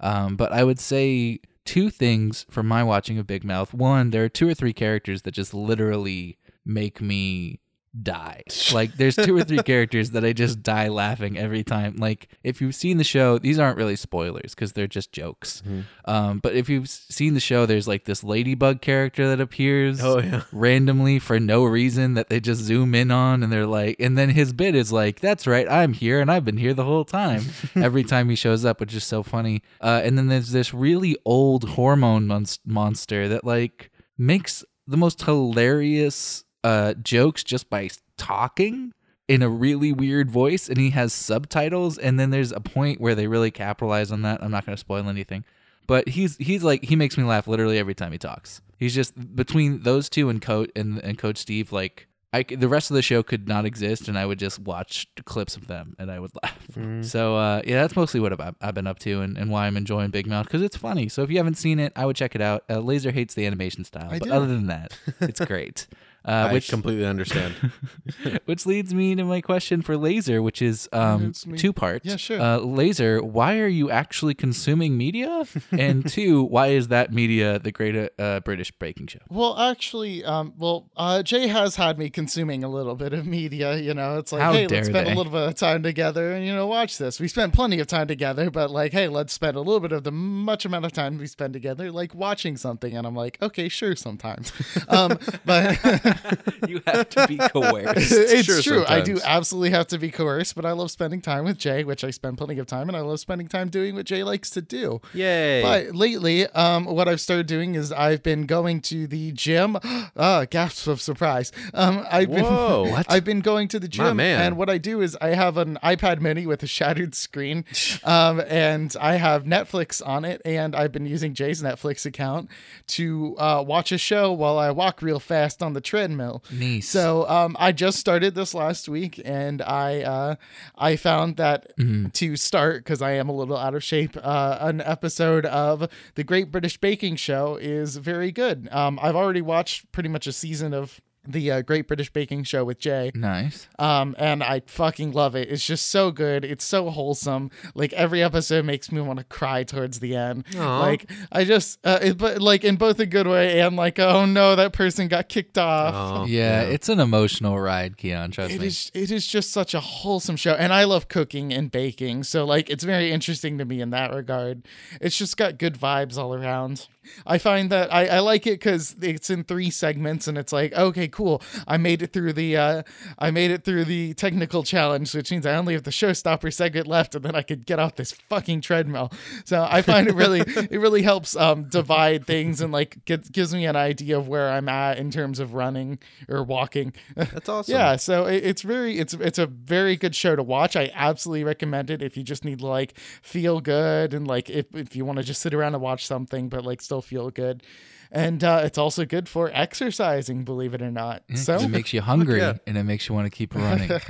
Speaker 2: Um, but I would say two things from my watching of Big Mouth. One, there are two or three characters that just literally make me die. Like there's two or three characters that I just die laughing every time. Like if you've seen the show, these aren't really spoilers because they're just jokes. Um, but if you've seen the show, there's like this ladybug character that appears
Speaker 3: Oh, yeah.
Speaker 2: randomly for no reason that they just zoom in on and they're like and then his bit is like that's right i'm here and i've been here the whole time every time he shows up which is so funny uh, and then there's this really old hormone monst- monster that like makes the most hilarious uh, jokes just by talking in a really weird voice and he has subtitles and then there's a point where they really capitalize on that i'm not going to spoil anything but he's he's like he makes me laugh literally every time he talks. He's just between those two and coach and, and Coach Steve. Like I the rest of the show could not exist, and I would just watch clips of them and I would laugh. So uh, yeah, that's mostly what I've, I've been up to and, and why I'm enjoying Big Mouth because it's funny. So if you haven't seen it, I would check it out. Uh, Laser hates the animation style,
Speaker 1: I
Speaker 2: but
Speaker 1: do.
Speaker 2: other than that, it's great. Uh,
Speaker 3: I
Speaker 2: which
Speaker 3: completely understand.
Speaker 2: which leads me to my question for Laser, which is um, two parts.
Speaker 1: Yeah, sure.
Speaker 2: Uh, Laser, why are you actually consuming media? and two, why is that media the great uh, British baking show?
Speaker 1: Well, actually, um, well, uh, Jay has had me consuming a little bit of media. You know, it's like,
Speaker 2: How
Speaker 1: hey, let's spend
Speaker 2: they.
Speaker 1: a little bit of time together and you know watch this. We spent plenty of time together, but like, hey, let's spend a little bit of the much amount of time we spend together, like watching something. And I'm like, okay, sure, sometimes. um, but
Speaker 2: you have to be coerced.
Speaker 1: it's
Speaker 3: Sure,
Speaker 1: true. I do absolutely have to be coerced, but I love spending time with Jay, which I spend plenty of time, and I love spending time doing what Jay likes to do.
Speaker 3: Yay.
Speaker 1: But lately, um, what I've started doing is I've been going to the gym. uh, gasps of surprise. Um, I've
Speaker 3: Whoa.
Speaker 1: been
Speaker 2: What?
Speaker 1: I've been going to the
Speaker 3: My
Speaker 1: gym,
Speaker 3: man.
Speaker 1: and what I do is I have an iPad Mini with a shattered screen, um, and I have Netflix on it, and I've been using Jay's Netflix account to uh, watch a show while I walk real fast on the treadmill.
Speaker 2: Nice.
Speaker 1: So um, I just started this last week, and I uh, I found that to start because I am a little out of shape. Uh, an episode of the Great British Baking Show is very good. Um, I've already watched pretty much a season of the uh, Great British Baking Show with Jay.
Speaker 2: nice.
Speaker 1: Um, and I fucking love it. It's just so good. It's so wholesome. Like every episode makes me want to cry towards the end.
Speaker 3: Aw.
Speaker 1: Like I just, uh, it, but like in both a good way and like, oh no, that person got kicked off.
Speaker 3: Oh,
Speaker 2: Yeah, it's an emotional ride, Keon. Trust
Speaker 1: It
Speaker 2: me.
Speaker 1: is it is just such a wholesome show and I love cooking and baking. So like it's very interesting to me in that regard. It's just got good vibes all around. I find that I, I like it because it's in three segments and it's like, okay, cool. I made it through the uh I made it through the technical challenge, which means I only have the showstopper segment left and then I could get off this fucking treadmill. So I find it really it really helps um divide things and like get, gives me an idea of where I'm at in terms of running or walking.
Speaker 3: That's awesome.
Speaker 1: Yeah, so it, it's very it's it's a very good show to watch. I absolutely recommend it if you just need to like feel good and like if if you want to just sit around and watch something but like still feel good. And uh, it's also good for exercising, believe it or not. So
Speaker 2: it makes you hungry
Speaker 3: yeah.
Speaker 2: and it makes you want to keep running.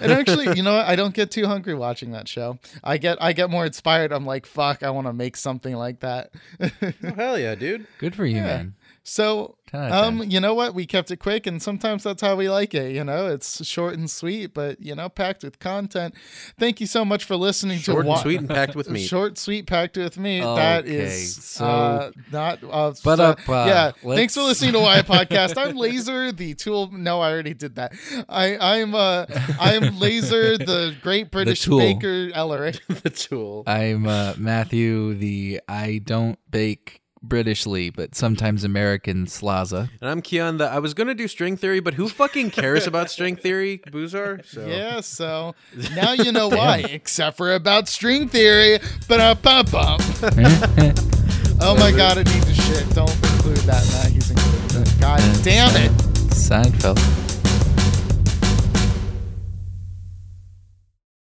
Speaker 1: and actually, you know what? I don't get too hungry watching that show. I get I get more inspired. I'm like, fuck, I want to make something like that.
Speaker 3: Oh, hell yeah, dude.
Speaker 2: Good for you, man.
Speaker 1: So,
Speaker 2: 10 out of
Speaker 1: um, you know what? We kept it quick, and sometimes that's how we like it. You know, it's short and sweet, but you know, packed with content. Thank you so much for listening to
Speaker 3: Short
Speaker 1: to
Speaker 3: and
Speaker 1: wa-
Speaker 3: sweet and packed with me.
Speaker 1: Short, sweet, packed with me. that
Speaker 2: Okay,
Speaker 1: is
Speaker 2: so-
Speaker 1: uh, not. Uh,
Speaker 2: But
Speaker 1: so-
Speaker 2: up, uh,
Speaker 1: yeah.
Speaker 2: let's-
Speaker 1: Thanks for listening to Why Podcast. I'm Laser, the tool. No, I already did that. I, I'm uh, I'm Laser, the Great British
Speaker 2: tool.
Speaker 1: Baker Ellerick.
Speaker 3: the tool.
Speaker 2: I'm uh, Matthew, the I don't bake British Lee, but sometimes American Slaza.
Speaker 3: And I'm Keon. The I was gonna do string theory, but who fucking cares about string theory, Boozar? So.
Speaker 1: Yeah, so now you know why, except for about string theory. Ba-da-ba-bum. oh my god, I need to shit. Don't include that, Matt. He's included it. God damn it.
Speaker 2: Seinfeld.